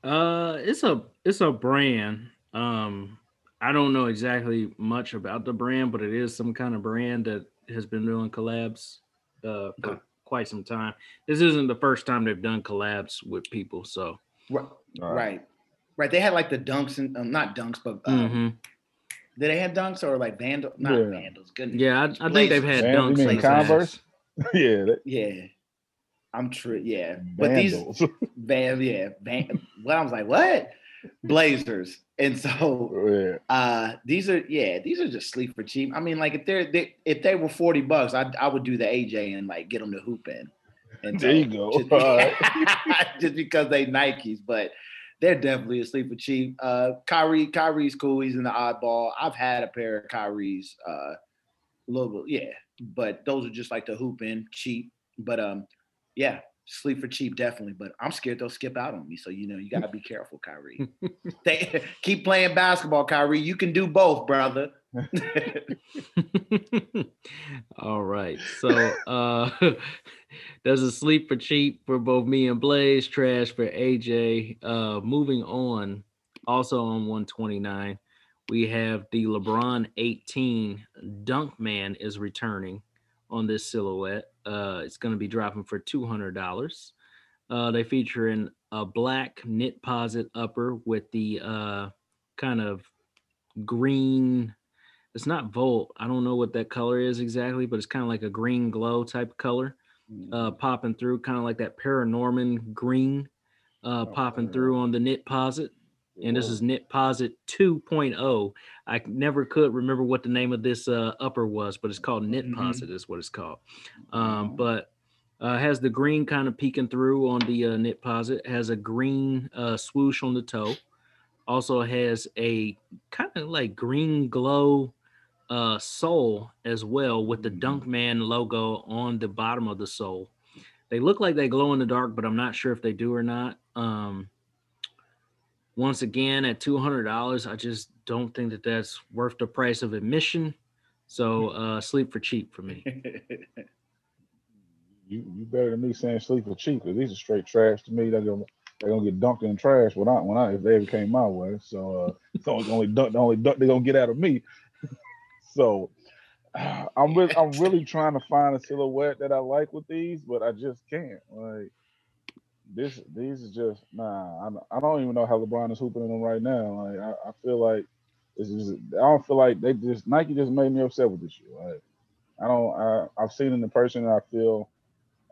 Uh, it's a it's a brand. Um, I don't know exactly much about the brand, but it is some kind of brand that has been doing collabs uh for Okay. quite some time. This isn't the first time they've done collabs with people, so Right, All right, right. They had like the dunks and um, not dunks, but um, mhm. did they have dunks or like vandal? Not Yeah. vandals. Goodness. yeah, I, I think they've had Vans, dunks. mean Converse? (laughs) yeah, that, Yeah. I'm true. Yeah. But these vandals. (laughs) van, yeah, van, well, I was like, what? Blazers. And so uh these are yeah, these are just sleep for cheap. I mean, like if they're they, if they were 40 bucks, I I would do the AJ and like get them to hoop in. And There you go. Just, (laughs) right. (laughs) just because they Nikes, but they're definitely asleep for cheap. Uh Kyrie, Kyrie's cool. He's in the oddball. I've had a pair of Kyrie's uh a little yeah, but those are just like the hoop in cheap. But um, yeah, sleep for cheap, definitely. But I'm scared they'll skip out on me. So you know, you gotta be (laughs) careful, Kyrie. they, (laughs) (laughs) keep playing basketball, Kyrie. You can do both, brother. All right. So uh does a sleep for cheap for both me and Blaze, trash for AJ. Uh moving on, also on 129, we have the LeBron 18 Dunk Man is returning on this silhouette. Uh it's gonna be dropping for $200. Uh they feature in a black Knitposite upper with the uh kind of green it's not volt. I don't know what that color is exactly, but it's kind of like a green glow type color, uh, popping through, kind of like that Paranorman green, uh, popping through on the Knitposite. And this is Knitposite 2.0. I never could remember what the name of this uh, upper was, but it's called knit Mhm. posit is what it's called. Um, but uh, has the green kind of peeking through on the uh, Knitposite. Has a green uh, swoosh on the toe. Also has a kind of like green glow uh, sole as well with the Mhm. Dunkman logo on the bottom of the sole. They look like they glow in the dark, but I'm not sure if they do or not. Um, once again, at two hundred dollars, I just don't think that that's worth the price of admission. So uh, sleep for cheap for me. (laughs) You you better than me saying sleep for cheap because these are straight trash to me. They're gonna they're gonna get dunked in trash when I when I if they ever came my way. So uh it's only the only dunk the only dunk they're gonna get out of me. (laughs) so (sighs) I'm really I'm really trying to find a silhouette that I like with these, but I just can't. Like this these is just nah. I, don't- I don't even know how LeBron is hooping in them right now. Like I, I feel like this is I don't feel like they just Nike just made me upset with this shit. Like I don't I I've seen it in person I feel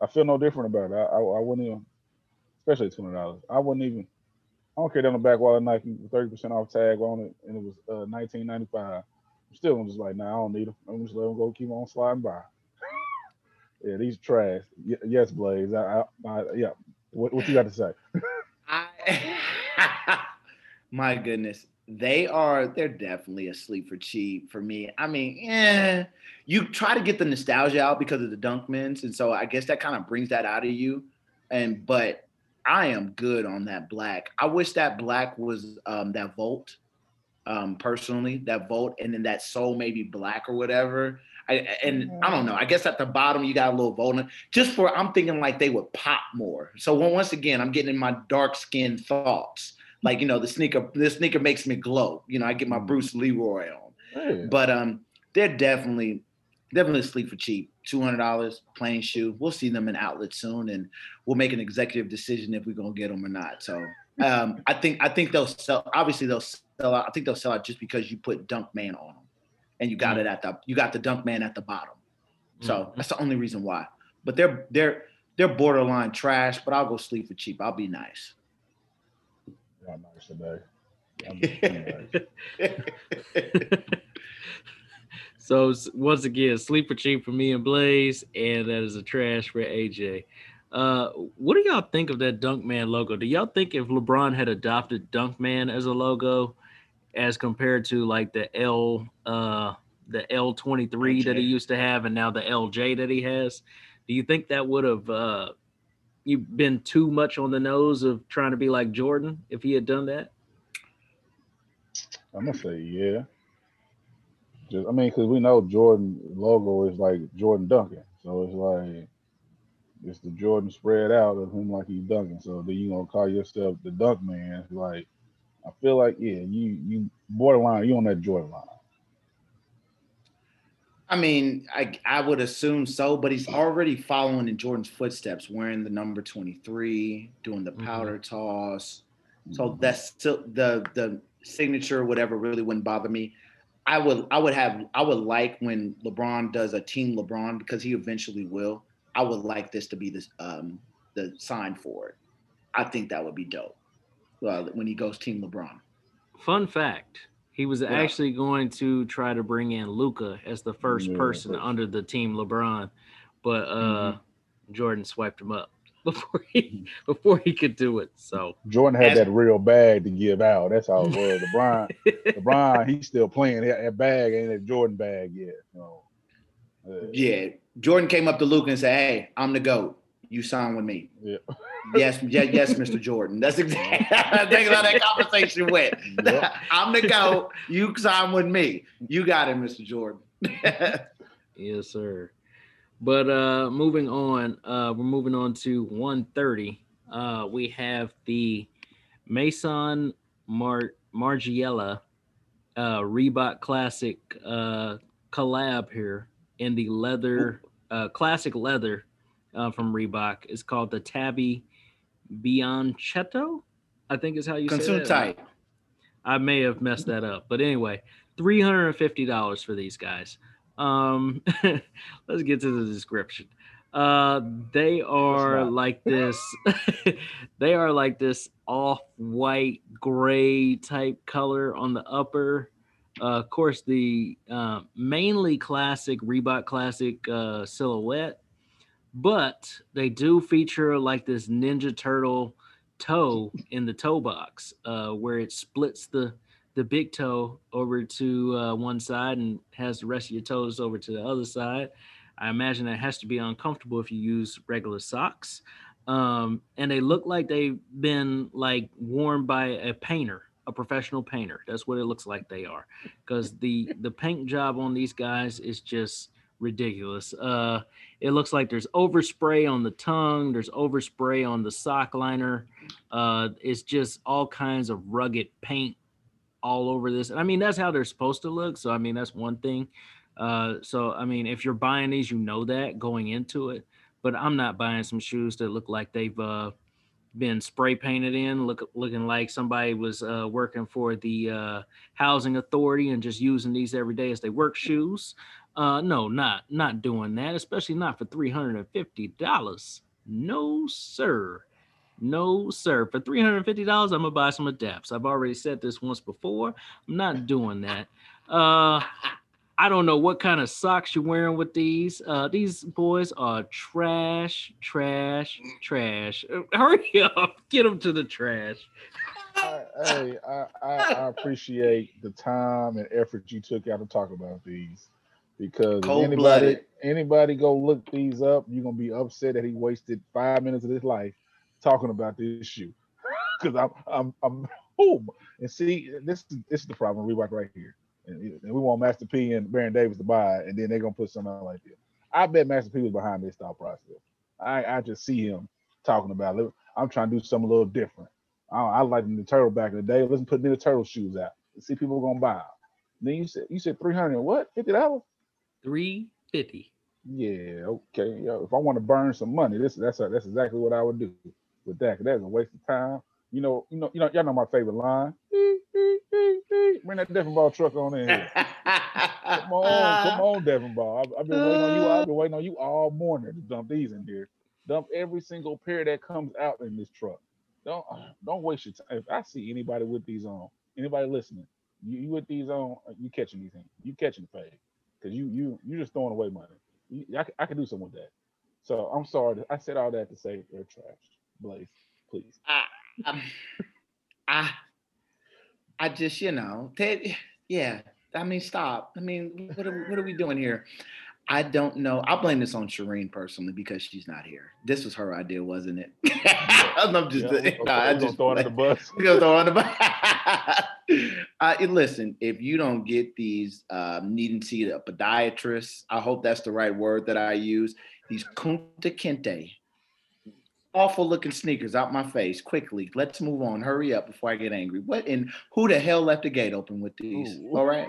I feel no different about it. I, I, I wouldn't even, especially twenty dollars. I wouldn't even. I don't care down the back wall of Nike thirty percent off tag on it, and it was uh, nineteen ninety five. Still I'm just like, nah, I don't need them. I'm just let them go, keep on sliding by. (laughs) yeah, these trash. Y- yes, Blaze. I, I, I yeah. What, what you got to say? I, (laughs) my goodness, they are. They're definitely asleep for cheap for me. I mean, eh, you try to get the nostalgia out because of the Dunkmans, and so I guess that kind of brings that out of you. And but I am good on that black. I wish that black was um, that Volt. Um, personally, that Volt, and then that soul maybe black or whatever. I, and I don't know. I guess at the bottom you got a little in- Just for I'm thinking like they would pop more. So once again, I'm getting in my dark skin thoughts. Like you know, the sneaker, the sneaker makes me glow. You know, I get my Mm. Bruce Leroy on. But um, they're definitely definitely sleep for cheap. Two hundred dollars, plain shoe. We'll see them in outlet soon, and we'll make an executive decision if we're gonna get them or not. So um, I think I think they'll sell. Obviously, they'll sell out. I think they'll sell out just because you put Dunk Man on them, and you got Mhm. it at the you got the Dunk Man at the bottom. So Mhm. that's the only reason why. But they're they're they're borderline trash. But I'll go sleep for cheap. I'll be nice. Y'all nice today. I'm (laughs) just being nice. (laughs) so once again, sleeper cheap for me and Blaze, and that is a trash for AJ. Uh, what do y'all think of that Dunkman logo? Do y'all think if LeBron had adopted Dunkman as a logo, as compared to like the L, uh, the L twenty three that he used to have, and now the LJ that he has, do you think that would have uh, you been too much on the nose of trying to be like Jordan if he had done that? I'm gonna say yeah. Just, I mean, because we know Jordan logo is like Jordan Duncan, so it's like it's the Jordan spread out of him like he's dunking. So then you gonna call yourself the Dunk Man? Like, I feel like yeah, you you borderline, you on that Jordan line. I mean, I I would assume so, but he's already following in Jordan's footsteps, wearing the number 23, doing the Mhm. powder toss. So Mhm. that's still the the signature, whatever, really wouldn't bother me. I would I would have I would like when LeBron does a team LeBron because he eventually will. I would like this to be this um the sign for it. I think that would be dope. Uh, when he goes team LeBron. Fun fact: He was Yeah. actually going to try to bring in Luka as the first Yeah, person first. under the team LeBron, but uh, Jordan swiped him up (laughs) before he before he could do it. So Jordan had As- that real bag to give out. That's how it was. LeBron, (laughs) LeBron, he's still playing. That that bag ain't a Jordan bag yet. So, uh, Yeah, Jordan came up to Luke and said, "Hey, I'm the goat. You sign with me." Yeah. Yes, yes, yes, Mr. Jordan. That's (laughs) exactly. How that conversation went. Yep. (laughs) I'm the goat. You sign with me. You got it, Mr. Jordan. (laughs) yes, sir. But uh, moving on, uh, we're moving on to 130. Uh, we have the Maison Mar- Margiela uh, Reebok Classic uh, collab here in the leather, uh, classic leather uh, from Reebok. It's called the Tabi Bianchetto, I think is how you say Consume that. tight. I may have messed that up, but anyway, three hundred and fifty dollars for these guys. Um, (laughs) let's get to the description. Uh, they are like this. (laughs) they are like this off-white gray type color on the upper. Uh, of course, the uh, mainly classic Reebok classic uh, silhouette, but they do feature like this Ninja Turtle toe in the toe box, uh, where it splits the the big toe over to uh, one side and has the rest of your toes over to the other side. I imagine that has to be uncomfortable if you use regular socks. Um, and they look like they've been like worn by a painter, a professional painter. That's what it looks like they are, because the the paint job on these guys is just ridiculous. Uh, it looks like there's overspray on the tongue, there's overspray on the sock liner. Uh, it's just all kinds of rugged paint all over this. And I mean, that's how they're supposed to look. So, I mean, that's one thing. Uh, so, I mean, if you're buying these, you know that going into it. But I'm not buying some shoes that look like they've uh, been spray painted in, look, looking like somebody was uh, working for the uh, housing authority and just using these every day as they work shoes. Uh, no, not not doing that, especially not for three hundred and fifty dollars. No, sir. No, sir. For three hundred and fifty dollars, I'm gonna buy some Adapts. I've already said this once before. I'm not doing that. Uh, I don't know what kind of socks you're wearing with these. Uh, these boys are trash, trash, trash. Uh, (laughs) Hurry up, get them to the trash. I, hey, I, I, I appreciate the time and effort you took out to talk about these because anybody anybody go look these up, you're gonna be upset that he wasted five minutes of his life talking about this shoe. (laughs) Because I'm I'm I'm boom and see this is this is the problem with Reebok right here. And, and we want Master P and Baron Davis to buy it, and then they're gonna put something out like this. I bet Master P was behind this thought process. I I just see him talking about it. I'm trying to do something a little different. I, I like the turtle back in the day. Let's put Ninja Turtle shoes out. See people gonna buy. Then you said you said three hundred what? Fifty dollars? Three fifty. Yeah, okay. Yo, if I want to burn some money, this that's that's exactly what I would do with that. 'cause That's a waste of time. You know, you know, you know, y'all know my favorite line. Bring that Devon Ball truck on in here. Come (laughs) on, come on, Devon Ball. I've, I've been waiting on you. I've been waiting on you all morning to dump these in here. Dump every single pair that comes out in this truck. Don't don't waste your time. If I see anybody with these on, anybody listening, you, you with these on, you catching these things. You catching the fade. Cause you you you just throwing away money. I, I can do something with that. So I'm sorry. I said all that to say they're trash. Blaze, please. um, I, I just, you know, they, yeah. I mean, stop. I mean, what are, what are we doing here? I don't know. I'll blame this on Sharene personally because she's not here. This was her idea, wasn't it? (laughs) I'm just, Yeah, nah, (laughs) I just throw under the (laughs) bus. we gonna throw on the bus. uh, and listen, if you don't get these um, needing to see a podiatrist, I hope that's the right word that I use. These Kunta Kinte, awful looking sneakers out my face. Quickly, let's move on. Hurry up before I get angry. What and who the hell left the gate open with these? Ooh. All right,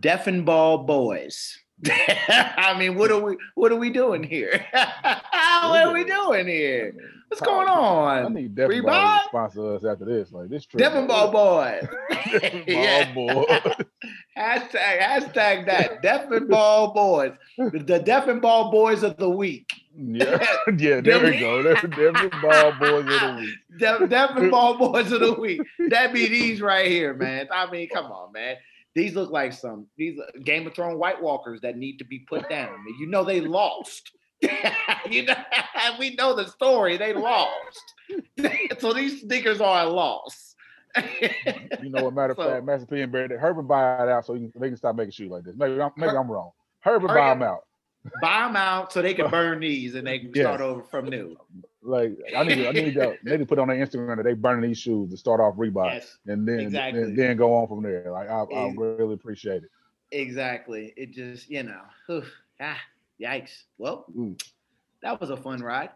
deaf and ball boys. (laughs) I mean, what are we? What are we doing here? (laughs) what are we doing here? What's going on? I need Devon Ball to sponsor us after this. Like this trip. Devon Ball boys. Devon Yeah. Ball boy. (laughs) Hashtag, hashtag that. Deaf and Ball Boys. The, the Deaf and Ball Boys of the week. Yeah, yeah, there we go. There, Devon Ball boys of the week. Deaf and Ball Boys of the week. That be these right here, man. I mean, come on, man. These look like some these uh, Game of Thrones White Walkers that need to be put down. You know they lost. (laughs) you know, (laughs) we know the story. They lost. (laughs) so these sneakers are a loss. You know what? Matter of So- fact, Master P and Barry, Herbert buy it out so can, they can stop making shoes like this. Maybe I'm maybe I'm wrong. Herbert buy them out. Buy them out so they can burn these and they can Yes. start over from new. Like I need to, I need to, they need to put on their Instagram that they burning these shoes to start off Reebok Yes. and then exactly. and then go on from there. Like I, I really appreciate it. Exactly. It just, you know, whew, ah, yikes. Well, Mm. that was a fun ride.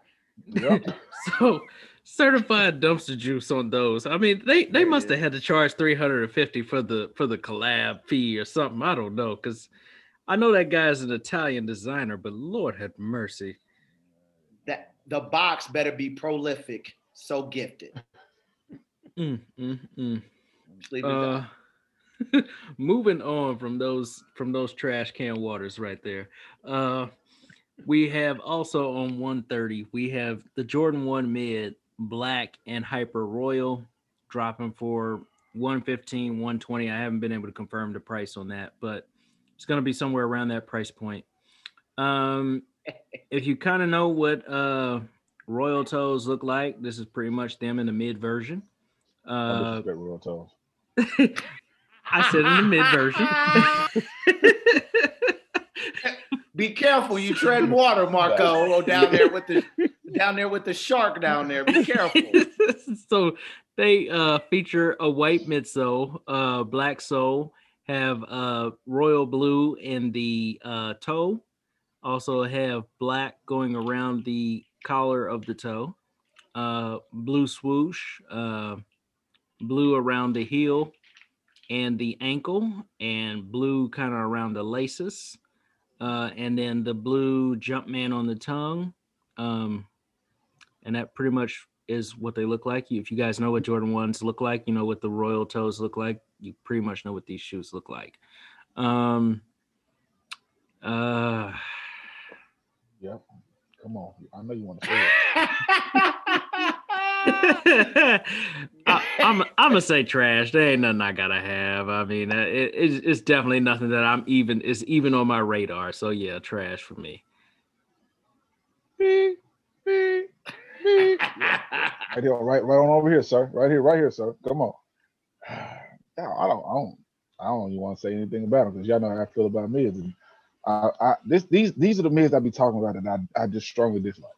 Yep. (laughs) So certified dumpster juice on those. I mean, they they There must have is. had to charge 350 for the for the collab fee or something. I don't know because I know that guy's an Italian designer, but Lord have mercy. The box better be prolific, so gifted. Mm, mm, mm. Just leave it at that. Uh, (laughs) moving on from those from those trash can waters right there. Uh, we have also on 130 we have the Jordan 1 mid black and hyper royal dropping for 115 120 I haven't been able to confirm the price on that but it's going to be somewhere around that price point. Um if you kind of know what uh royal toes look like, this is pretty much them in the mid version. I Uh disrespect real toes. I said in the mid version. (laughs) Be careful, you tread water, Marco. Oh, down there with the (laughs) down there with the shark down there. Be careful. (laughs) so they uh feature a white midsole, uh black sole, have uh royal blue in the uh toe, also have black going around the collar of the toe, uh blue swoosh, uh blue around the heel and the ankle, and blue kind of around the laces. Uh, and then the blue Jumpman on the tongue. Um, and that pretty much is what they look like. If you guys know what Jordan ones look like, you know what the royal toes look like. You pretty much know what these shoes look like. Um, uh, Yep. Come on. I know you want to say it. (laughs) I, I'm I'm gonna say trash. There ain't nothing I gotta have. I mean, it, it's, it's definitely nothing that I'm even It's even on my radar. So yeah, trash for me. Beep, beep, beep. Right here, right, right on over here, sir. Right here, right here, sir. Come on. (sighs) I don't, I don't, I don't even want to say anything about it because y'all know how I feel about mids. And I, I, this, these, these are the mids I be talking about that I, I just strongly dislike.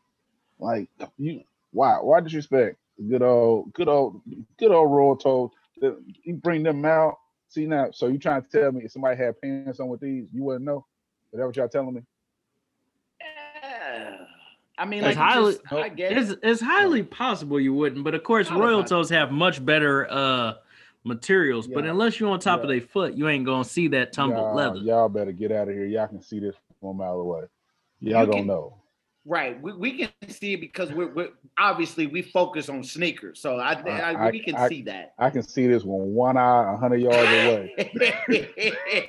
Like you, why, why disrespect good old, good old, good old royal toes? that You bring them out. See now, so you trying to tell me if somebody had pants on with these, you wouldn't know? Is that what y'all telling me? Yeah. I mean, It's like, you highly- just- I get. It's, it's highly possible you wouldn't, but of course, Highly royal toes have much better uh materials, but unless you're on top of Yeah. their foot, you ain't gonna see that tumbled y'all, leather. Y'all better get out of here. Y'all can see this from a mile away. Y'all You don't can- know. Right. We, we can see it because we're, we're obviously we focus on sneakers. So I, I, I- we can I- see that. I can see this with one eye, hundred yards away. (laughs)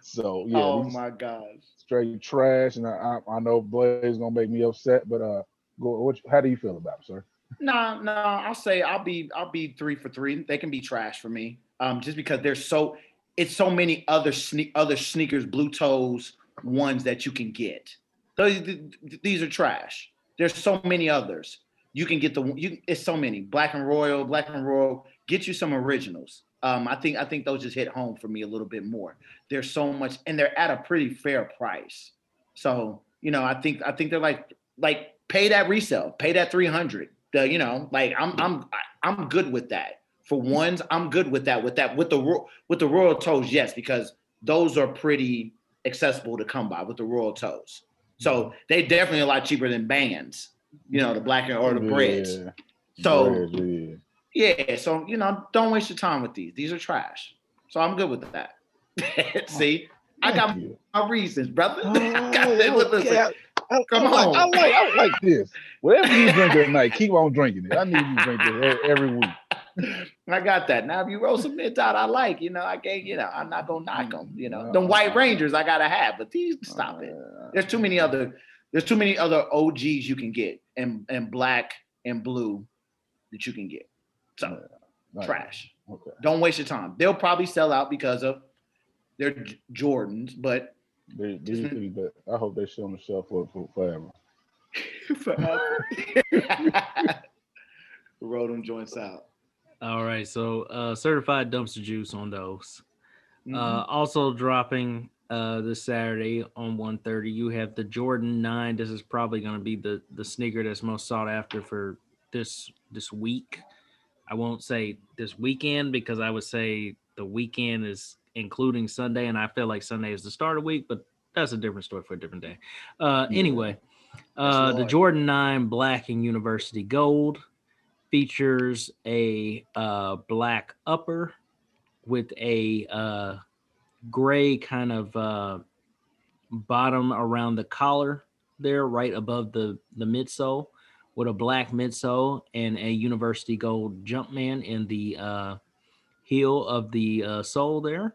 So yeah, oh my gosh. straight trash, and I, I, I know Blaze gonna make me upset, but uh, go. What, how do you feel about it, sir? No, no, I'll say I'll be I'll be three for three. They can be trash for me. Um, just because there's so it's so many other sne- other sneakers, blue toes ones that you can get. Those, th- th- these are trash. There's so many others. You can get the you. It's so many black and royal, black and royal. Get you some originals. Um, I think I think those just hit home for me a little bit more. There's so much, and they're at a pretty fair price. So you know, I think I think they're like like pay that resale, pay that three hundred. The you know, like I'm I'm I'm good with that. For ones, I'm good with that. With that, with the with the royal toes, yes, because those are pretty accessible to come by with the royal toes. So they definitely a lot cheaper than bands, you know, the black and or the breads. So yeah. yeah, so you know, don't waste your time with these. These are trash. So I'm good with that. (laughs) See, oh, I got you. my reasons, brother. Oh, (laughs) I got oh, listen, okay. I, I, Come I like, I on. like, I like this. Whatever you drink at night, keep on drinking it. I need you to drink this e- every week. (laughs) I got that. Now, if you roll some mint out, I like. You know, I can't. You know, I'm not gonna knock them. You know, No, them White. Rangers I gotta have, but these stop it. Uh, There's too many other. There's too many other OGs you can get, and and black and blue that you can get. So right. trash. Okay. Don't waste your time. They'll probably sell out because of their Jordans, but They, these things I hope they sit on the shelf for, for forever. (laughs) (laughs) roll them joints out. All right, so uh, certified dumpster juice on those. Mhm. Uh, also dropping uh, this Saturday on 1:30, you have the Jordan 9. This is probably going to be the the sneaker that's most sought after for this this week. I won't say this weekend because I would say the weekend is including Sunday, and I feel like Sunday is the start of the week, but that's a different story for a different day. Uh, Yeah. Anyway, uh, the Jordan 9 Black and University Gold features a uh, black upper with a uh, gray kind of uh, bottom around the collar there, right above the the midsole, with a black midsole and a University Gold Jumpman in the uh, heel of the uh, sole there,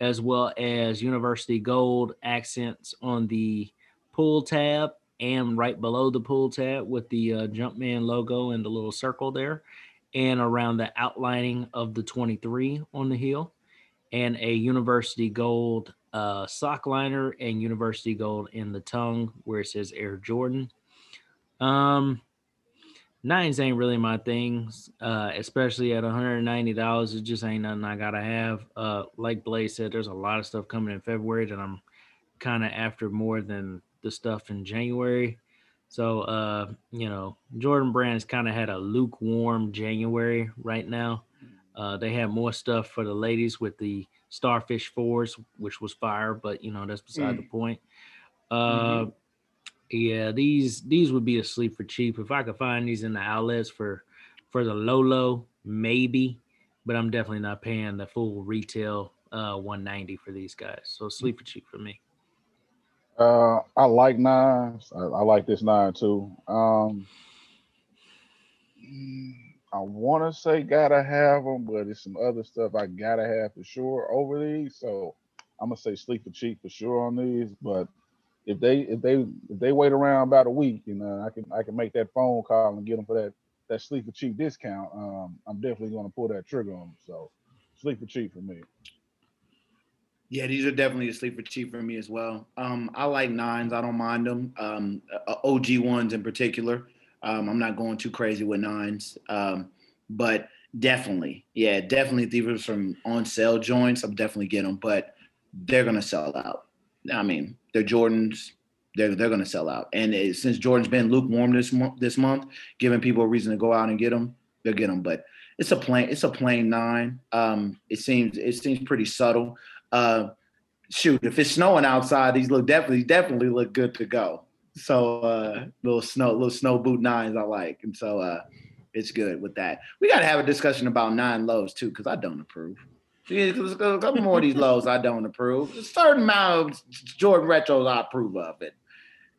as well as University Gold accents on the pull tab and right below the pull tab with the uh, Jumpman logo and the little circle there, and around the outlining of the 23 on the heel, and a University Gold uh, sock liner and University Gold in the tongue where it says Air Jordan. Um, nines ain't really my things, uh, especially at $190. It just ain't nothing I gotta have. Uh, like Blaze said, there's a lot of stuff coming in February that I'm kind of after more than the stuff in January. So, uh, you know, Jordan Brand's kind of had a lukewarm January right now. Uh, they had more stuff for the ladies with the Starfish fours, which was fire, but you know that's beside the point. Uh, yeah, these these would be a sleep for cheap if I could find these in the outlets for for the low low maybe, but I'm definitely not paying the full retail uh 190 for these guys. So sleep for cheap for me. Uh, I like nines. I, I like this nine too. Um, I want to say gotta have them, but it's some other stuff I gotta have for sure over these. So I'm gonna say sleep for cheap for sure on these. But if they if they if they wait around about a week, you know, I can I can make that phone call and get them for that that sleep for cheap discount. Um, I'm definitely gonna pull that trigger on them. So sleep for cheap for me. Yeah, these are definitely a sleeper cheap for me as well. Um, I like nines. I don't mind them. Um, uh, OG ones in particular. Um, I'm not going too crazy with nines. Um, but definitely, yeah, definitely. Are some on sale joints, I'm definitely get them. But they're gonna sell out. I mean, they're Jordans. They're they're gonna sell out. And it, since Jordan's been lukewarm this month, this month, giving people a reason to go out and get them, they'll get them. But it's a plain it's a plain nine. Um, it seems it seems pretty subtle. Uh, shoot, if it's snowing outside, these look definitely definitely look good to go. So uh, little snow little snow boot nines I like, and so uh, it's good with that. We got to have a discussion about nine lows too, because I don't approve. Yeah, a couple more of these lows I don't approve. A certain amount of Jordan retros I approve of it.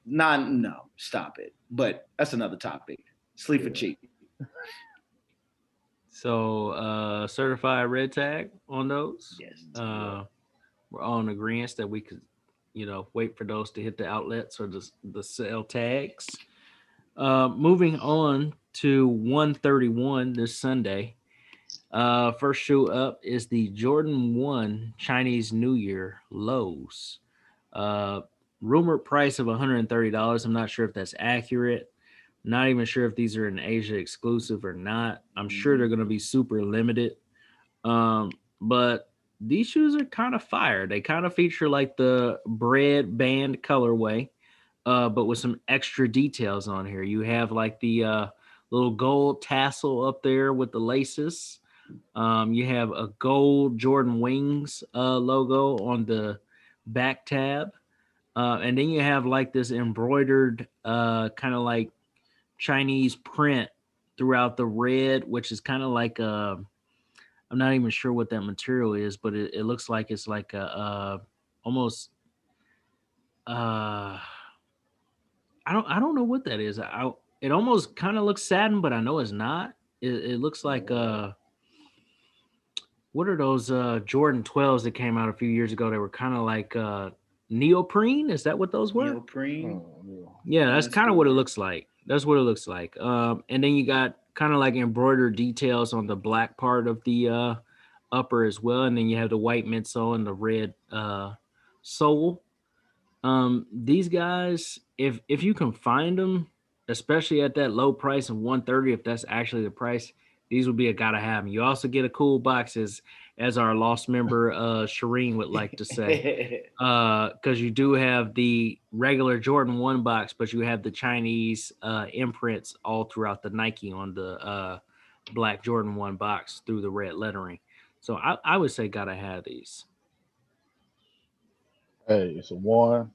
Not no, stop it. But that's another topic. Sleep for cheap. So uh certified red tag on those. Yes. Uh we're all in agreement that we could, you know, wait for those to hit the outlets or the the sell tags. Uh moving on to 131 this Sunday. Uh first shoe up is the Jordan 1 Chinese New Year lows. Uh rumored price of $130. I'm not sure if that's accurate. Not even sure if these are in Asia exclusive or not. I'm sure they're going to be super limited. Um, but these shoes are kind of fire. They kind of feature like the bread band colorway, uh, but with some extra details on here. You have like the uh, little gold tassel up there with the laces. Um, you have a gold Jordan Wings uh, logo on the back tab. Uh, and then you have like this embroidered uh, kind of like Chinese print throughout the red, which is kind of like a, I'm not even sure what that material is, but it, it looks like it's like a, uh almost uh I don't I don't know what that is. I it almost kind of looks satin, but I know it's not. It, it looks like uh what are those uh Jordan 12s that came out a few years ago? They were kind of like uh neoprene. Is that what those were? Neoprene. Oh, yeah. Yeah, that's That's kind of cool. what it looks like. That's what it looks like. Um, and then you got kind of like embroidered details on the black part of the uh, upper as well, and then you have the white midsole and the red uh, sole. Um, these guys, if if you can find them, especially at that low price of 130, if that's actually the price, these would be a gotta have 'em. You also get a cool box as as our lost member uh Sharene would like to say (laughs) uh because you do have the regular jordan 1 box but you have the chinese uh imprints all throughout the nike on the uh black jordan 1 box through the red lettering so i, I would say gotta have these Hey, it's a one.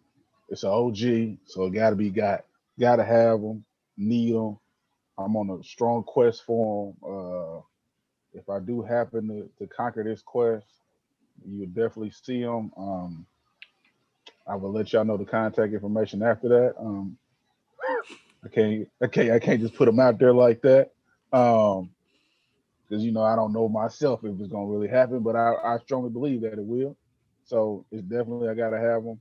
It's an OG, so it gotta be got. Gotta have them. Need them. I'm on a strong quest for them. If I do happen to, to conquer this quest, you will definitely see them. Um, I will let y'all know the contact information after that. Um, I can't, I can't, I can't just put them out there like that. Um, because you know I don't know myself if it's gonna really happen, but I, I strongly believe that it will. So it's definitely I gotta have them.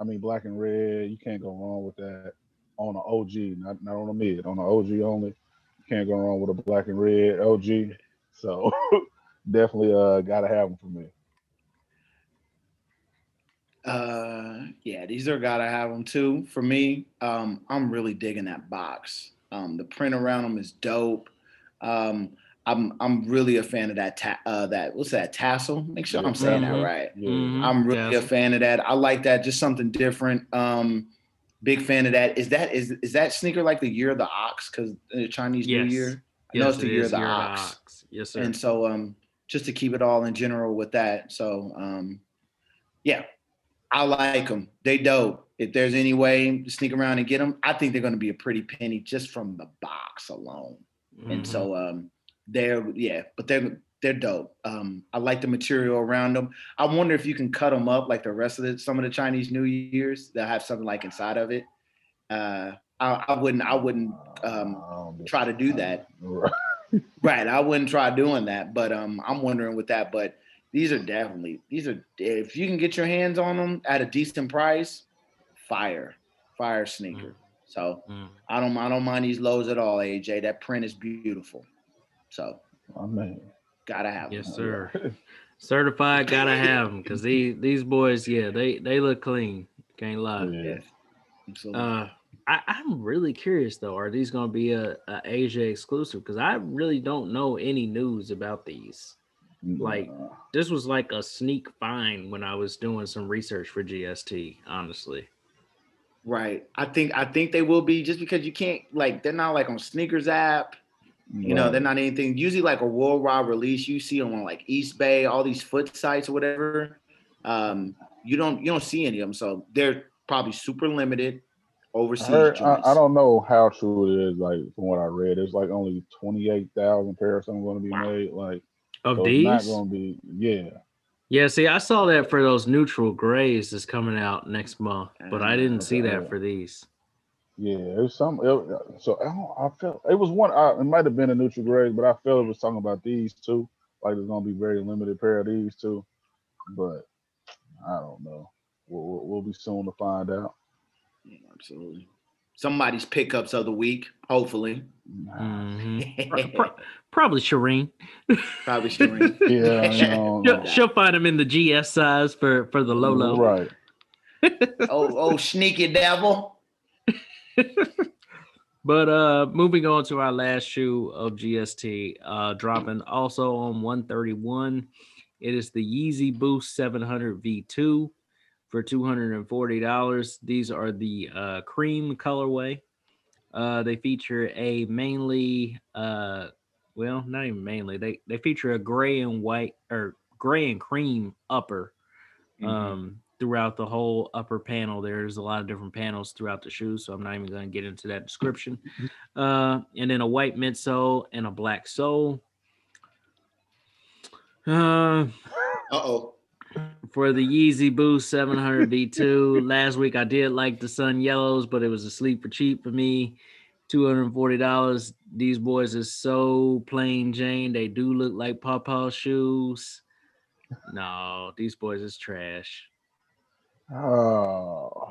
I mean, black and red, you can't go wrong with that on an OG, not not on a mid, on an OG only. Can't go wrong with a black and red OG. So (laughs) definitely uh gotta have them for me. Uh, yeah, these are gotta have them too. For me, um, I'm really digging that box. Um, the print around them is dope. Um, I'm I'm really a fan of that ta- uh that what's that tassel? Make sure I'm saying Mhm. that right. Yeah. Mhm. I'm really a fan of that. I like that. Just something different. Um, big fan of that. Is that is is that sneaker like the year of the ox? Because the Chinese New Year. I know yes it's the it year of the Year ox. Yes sir And so um just to keep it all in general with that. So um yeah, I like them. They dope. If there's any way to sneak around and get them, I think they're going to be a pretty penny just from the box alone. And Mhm. so um they're yeah, but they're they're dope. Um I like the material around them. I wonder if you can cut them up like the rest of the some of the Chinese New Years. They'll have something like inside of it. Uh I, I wouldn't I wouldn't um Um, try to do that. (laughs) right. Right. I wouldn't try doing that, but um, I'm wondering with that. But these are definitely these are if you can get your hands on them at a decent price, fire, fire sneaker. So Mm. I don't I don't mind these lows at all, AJ. That print is beautiful. So I mean, gotta have them. yes them. sir certified gotta have them because these these boys yeah they they look clean can't lie yeah. Yes. Absolutely. Uh, I, I'm really curious though. Are these going to be a, a Asia exclusive? Because I really don't know any news about these. like- This was like a sneak find when I was doing some research for GST. Honestly, right. I think I think they will be just because you can't like they're not like on SNKRS app. You know, they're not anything. Usually, like a worldwide release, you see them on like Eastbay, all these foot sites or whatever. Um, you don't you don't see any of them, so they're probably super limited. Overseas I, heard, I. I don't know how true it is. Like from what I read, it's like only twenty eight thousand pair of something going to be made. Like Of so these? it's not going to be. Yeah, Yeah, see, I saw that for those neutral grays that's coming out next month, but I didn't see that for these. yeah. It was some. It, so I, don't, I felt it was one. I, it might have been a neutral gray, but I felt it was talking about these two. Like there's going to be very limited pair of these two, but I don't know. We'll, we'll, we'll be soon to find out. Yeah, absolutely. Somebody's pickups of the week, hopefully. Mhm. (laughs) Pro- pro- probably Sharene. Probably Sharene. (laughs) Yeah, you know, She'll, she'll find them in the GS size for for the Lolo. Right. (laughs) oh, oh, sneaky devil. But uh moving on to our last shoe of GST, uh dropping also on 131. It is the Yeezy Boost 700 V2 for $240. These are the uh cream colorway. Uh they feature a mainly uh well, not even mainly. They they feature a gray and white or gray and cream upper Mhm. um throughout the whole upper panel there's a lot of different panels throughout the shoe so i'm not even going to get into that description (laughs) uh and then a white midsole and a black sole uh Uh-oh. For the Yeezy Boost 700 V2. (laughs) Last week I did like the Sun Yellows, but it was asleep for cheap for me. $240. These boys is so plain Jane. They do look like Pawpaw shoes. No, these boys is trash. Oh,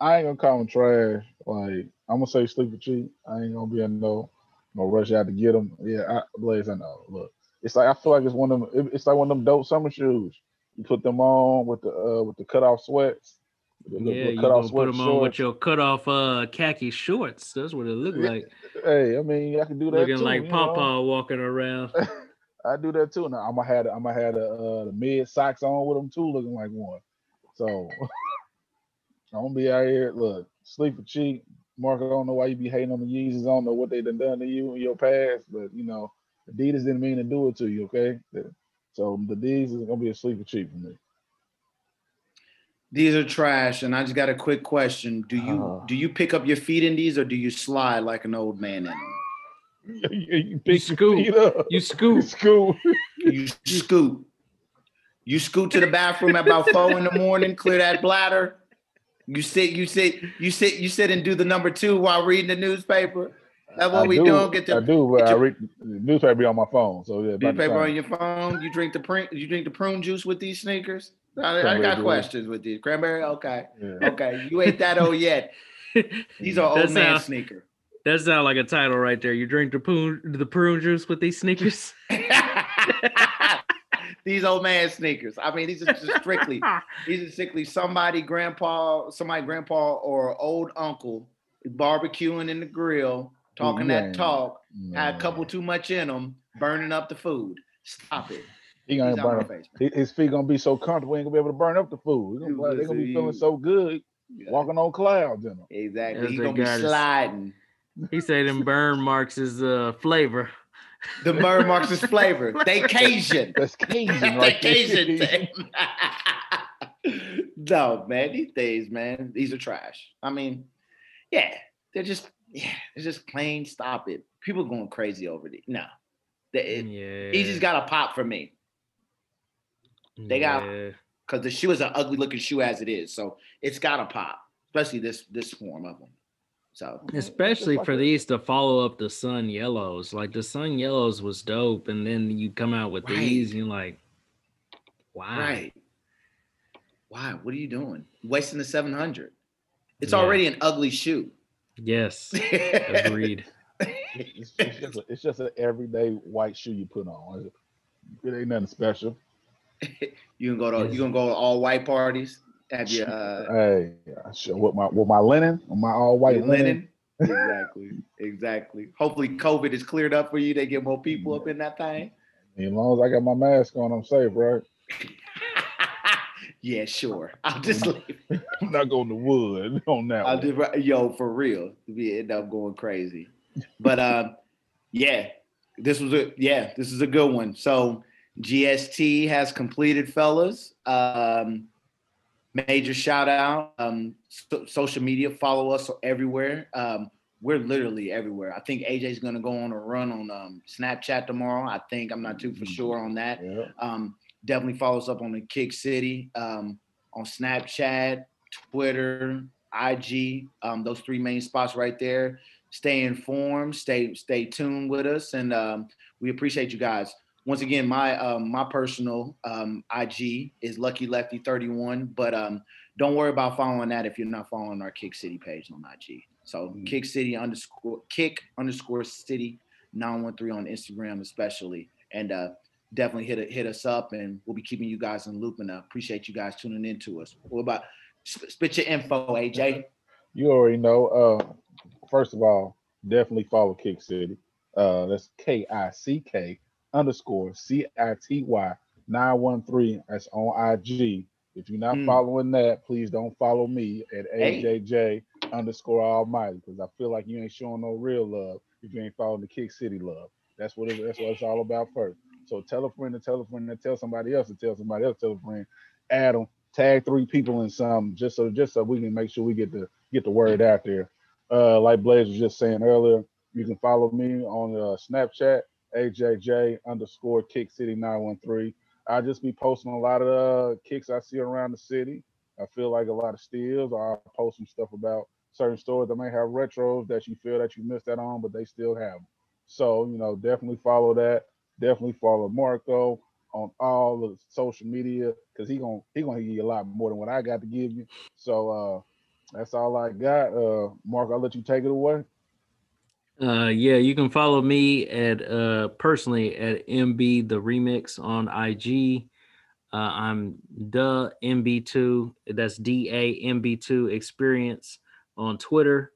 I ain't gonna call them trash. Like I'm gonna say sleeper cheap. I ain't gonna be in no no rush out to get them. Yeah, I, Blaze, I know. Look, it's like I feel like it's one of them. it- It's like one of them dope summer shoes. You put them on with the uh with the cutoff sweats. The, Yeah, you cutoff gonna put them on with your cut off uh khaki shorts. That's what it looked like. Hey, I mean, I can do that Looking too. like you know? Walking around. (laughs) I do that too. Now I'm gonna have I'm gonna have the, uh, the mid socks on with them too, looking like one. So (laughs) I'm gonna be out here. Look, sleep for cheap. Mark, I don't know why you be hating on the Yeezys. I don't know what they done done to you in your past, but you know, Adidas didn't mean to do it to you. Okay, so the D's is gonna be a sleep for cheap for me. These are trash, and I just got a quick question. Do you Uh. do you pick up your feet in these or do you slide like an old man in them? you, you pick your scoop. feet up. You You scoop. scoop. You scoot. You scoot to the bathroom at about four in the morning, clear that bladder. You sit, you sit, you sit, you sit and do the number two while reading the newspaper. That's what I we do, doing. Get I the do, but I read the newspaper be on my phone. So yeah, about newspaper on your phone. You drink the prune, you drink the prune juice with these sneakers. I, I Cranberry got juice. questions with these cranberry. Okay, Yeah. okay. You ain't that old yet. (laughs) These are That old man sound- sneaker. That sounds like a title right there. You drink the prune the prune juice with these sneakers. (laughs) (laughs) these old man sneakers. I mean, these are just strictly these are strictly somebody grandpa, somebody grandpa or old uncle barbecuing in the grill, talking yeah. that talk, had a couple too much in them, burning up the food. Stop it. He He's gonna out burn up. face. His his feet gonna be so comfortable, he ain't gonna be able to burn up the food. He gonna, You they're gonna be feeling so good, Yeah, walking on clouds in them. Exactly. As He's gonna be got his- sliding. he said them burn marks is uh flavor. The burn marks is (laughs) flavor. They Cajun. That's Cajun, (laughs) They right Cajun. thing. (laughs) no, man, these days, man, these are trash. I mean, yeah, they're just, yeah, they're just plain. Stop it. People going crazy over it. No, they, it, yeah. he just got a pop for me they got- yeah. because the shoe is an ugly looking shoe as it is. So it's got a pop, especially this this form of them. So especially for these to follow up the sun yellows. Like the sun yellows was dope, and then you come out with Right. these, and you're like, why? right, why? What are you doing? Wasting the seven hundred. It's Yeah. already an ugly shoe. Yes. Agreed. It's, it's just a, it's just an everyday white shoe you put on. It ain't nothing special. (laughs) You can go to you can go to all white parties. Have your uh, Hey, I show with my with my linen, with my all white linen. linen. (laughs) exactly, exactly. Hopefully, COVID is cleared up for you. They get more people up in that thing. As long as I got my mask on, I'm safe, right? (laughs) yeah, sure. (laughs) I'll just leave. (laughs) I'm not going to wood on that. I'll one. just yo for real. We end up going crazy. But um, yeah, this was a yeah, this is a good one. So GST has completed, fellas. Um, major shout out. Um, so- social media, follow us everywhere. Um, we're literally everywhere. I think AJ's gonna go on a run on um, Snapchat tomorrow. I think I'm not too for sure on that. Yeah. Um, definitely follow us up on the Kick City um, on Snapchat, Twitter, IG. Um, those three main spots right there. Stay informed. Stay stay tuned with us, and um, we appreciate you guys. Once again, my um, my personal um, IG is Lucky Lefty 31, but um, don't worry about following that if you're not following our Kick City page on IG. So Mhm. Kick City underscore Kick underscore City 913 on Instagram, especially, and uh, definitely hit it, hit us up, and we'll be keeping you guys in the loop. And uh, appreciate you guys tuning in to us. What about spit your info, AJ? You already know. Uh, first of all, definitely follow Kick City. Uh, that's K I C K underscore C I T Y nine one three. That's on IG. If you're not Mm. following that, please don't follow me at Hey. AJJ underscore Almighty because I feel like you ain't showing no real love if you ain't following the Kick City love. That's what it, that's what it's all about first. So tell a friend to tell a friend to tell somebody else to tell somebody else to tell a friend. Add them, tag three people in some just so just so we can make sure we get the get the word out there. Uh, like Blaze was just saying earlier, you can follow me on uh, Snapchat, AJJ underscore Kick City 913. I just be posting a lot of uh, kicks I see around the city. I feel like a lot of steals, I'll post some stuff about certain stores that may have retros that you feel that you missed that on, but they still have them. So, you know, definitely follow that. Definitely follow Marco on all the social media because he gonna he gonna give you a lot more than what I got to give you. So uh that's all I got. Uh Mark, I'll let you take it away. Uh, yeah, you can follow me at uh personally at MB the Remix on IG. Uh, I'm the MB2. That's D A MB2 Experience on Twitter.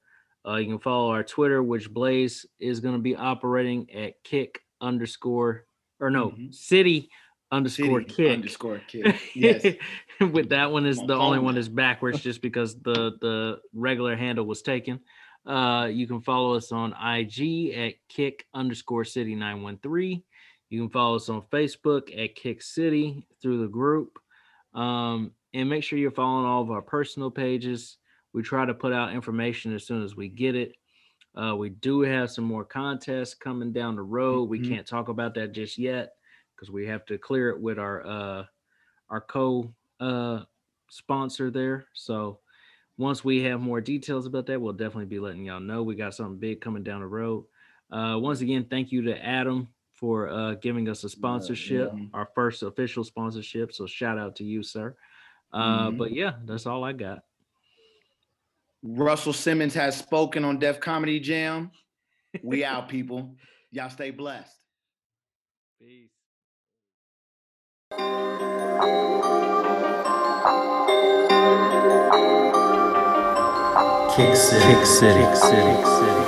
Uh, you can follow our Twitter, which Blaze is going to be operating at kick underscore or no Mhm. city underscore City kick. underscore kick. Yes. (laughs) With that one is the only one that's backwards (laughs) just because the the regular handle was taken. Uh, you can follow us on IG at kick underscore city 913. You can follow us on Facebook at Kick City through the group. Um, and make sure you're following all of our personal pages. We try to put out information as soon as we get it. Uh, we do have some more contests coming down the road. We Mhm. can't talk about that just yet because we have to clear it with our uh, our co uh, sponsor there. So once we have more details about that, we'll definitely be letting y'all know. We got something big coming down the road. Uh, once again, thank you to Adam for uh, giving us a sponsorship, yeah. our first official sponsorship. So shout out to you, sir. Uh, Mhm. But yeah, that's all I got. Russell Simmons has spoken on Def Comedy Jam. We out, people. Y'all stay blessed. Peace. Kick City. Kick City. Kick City.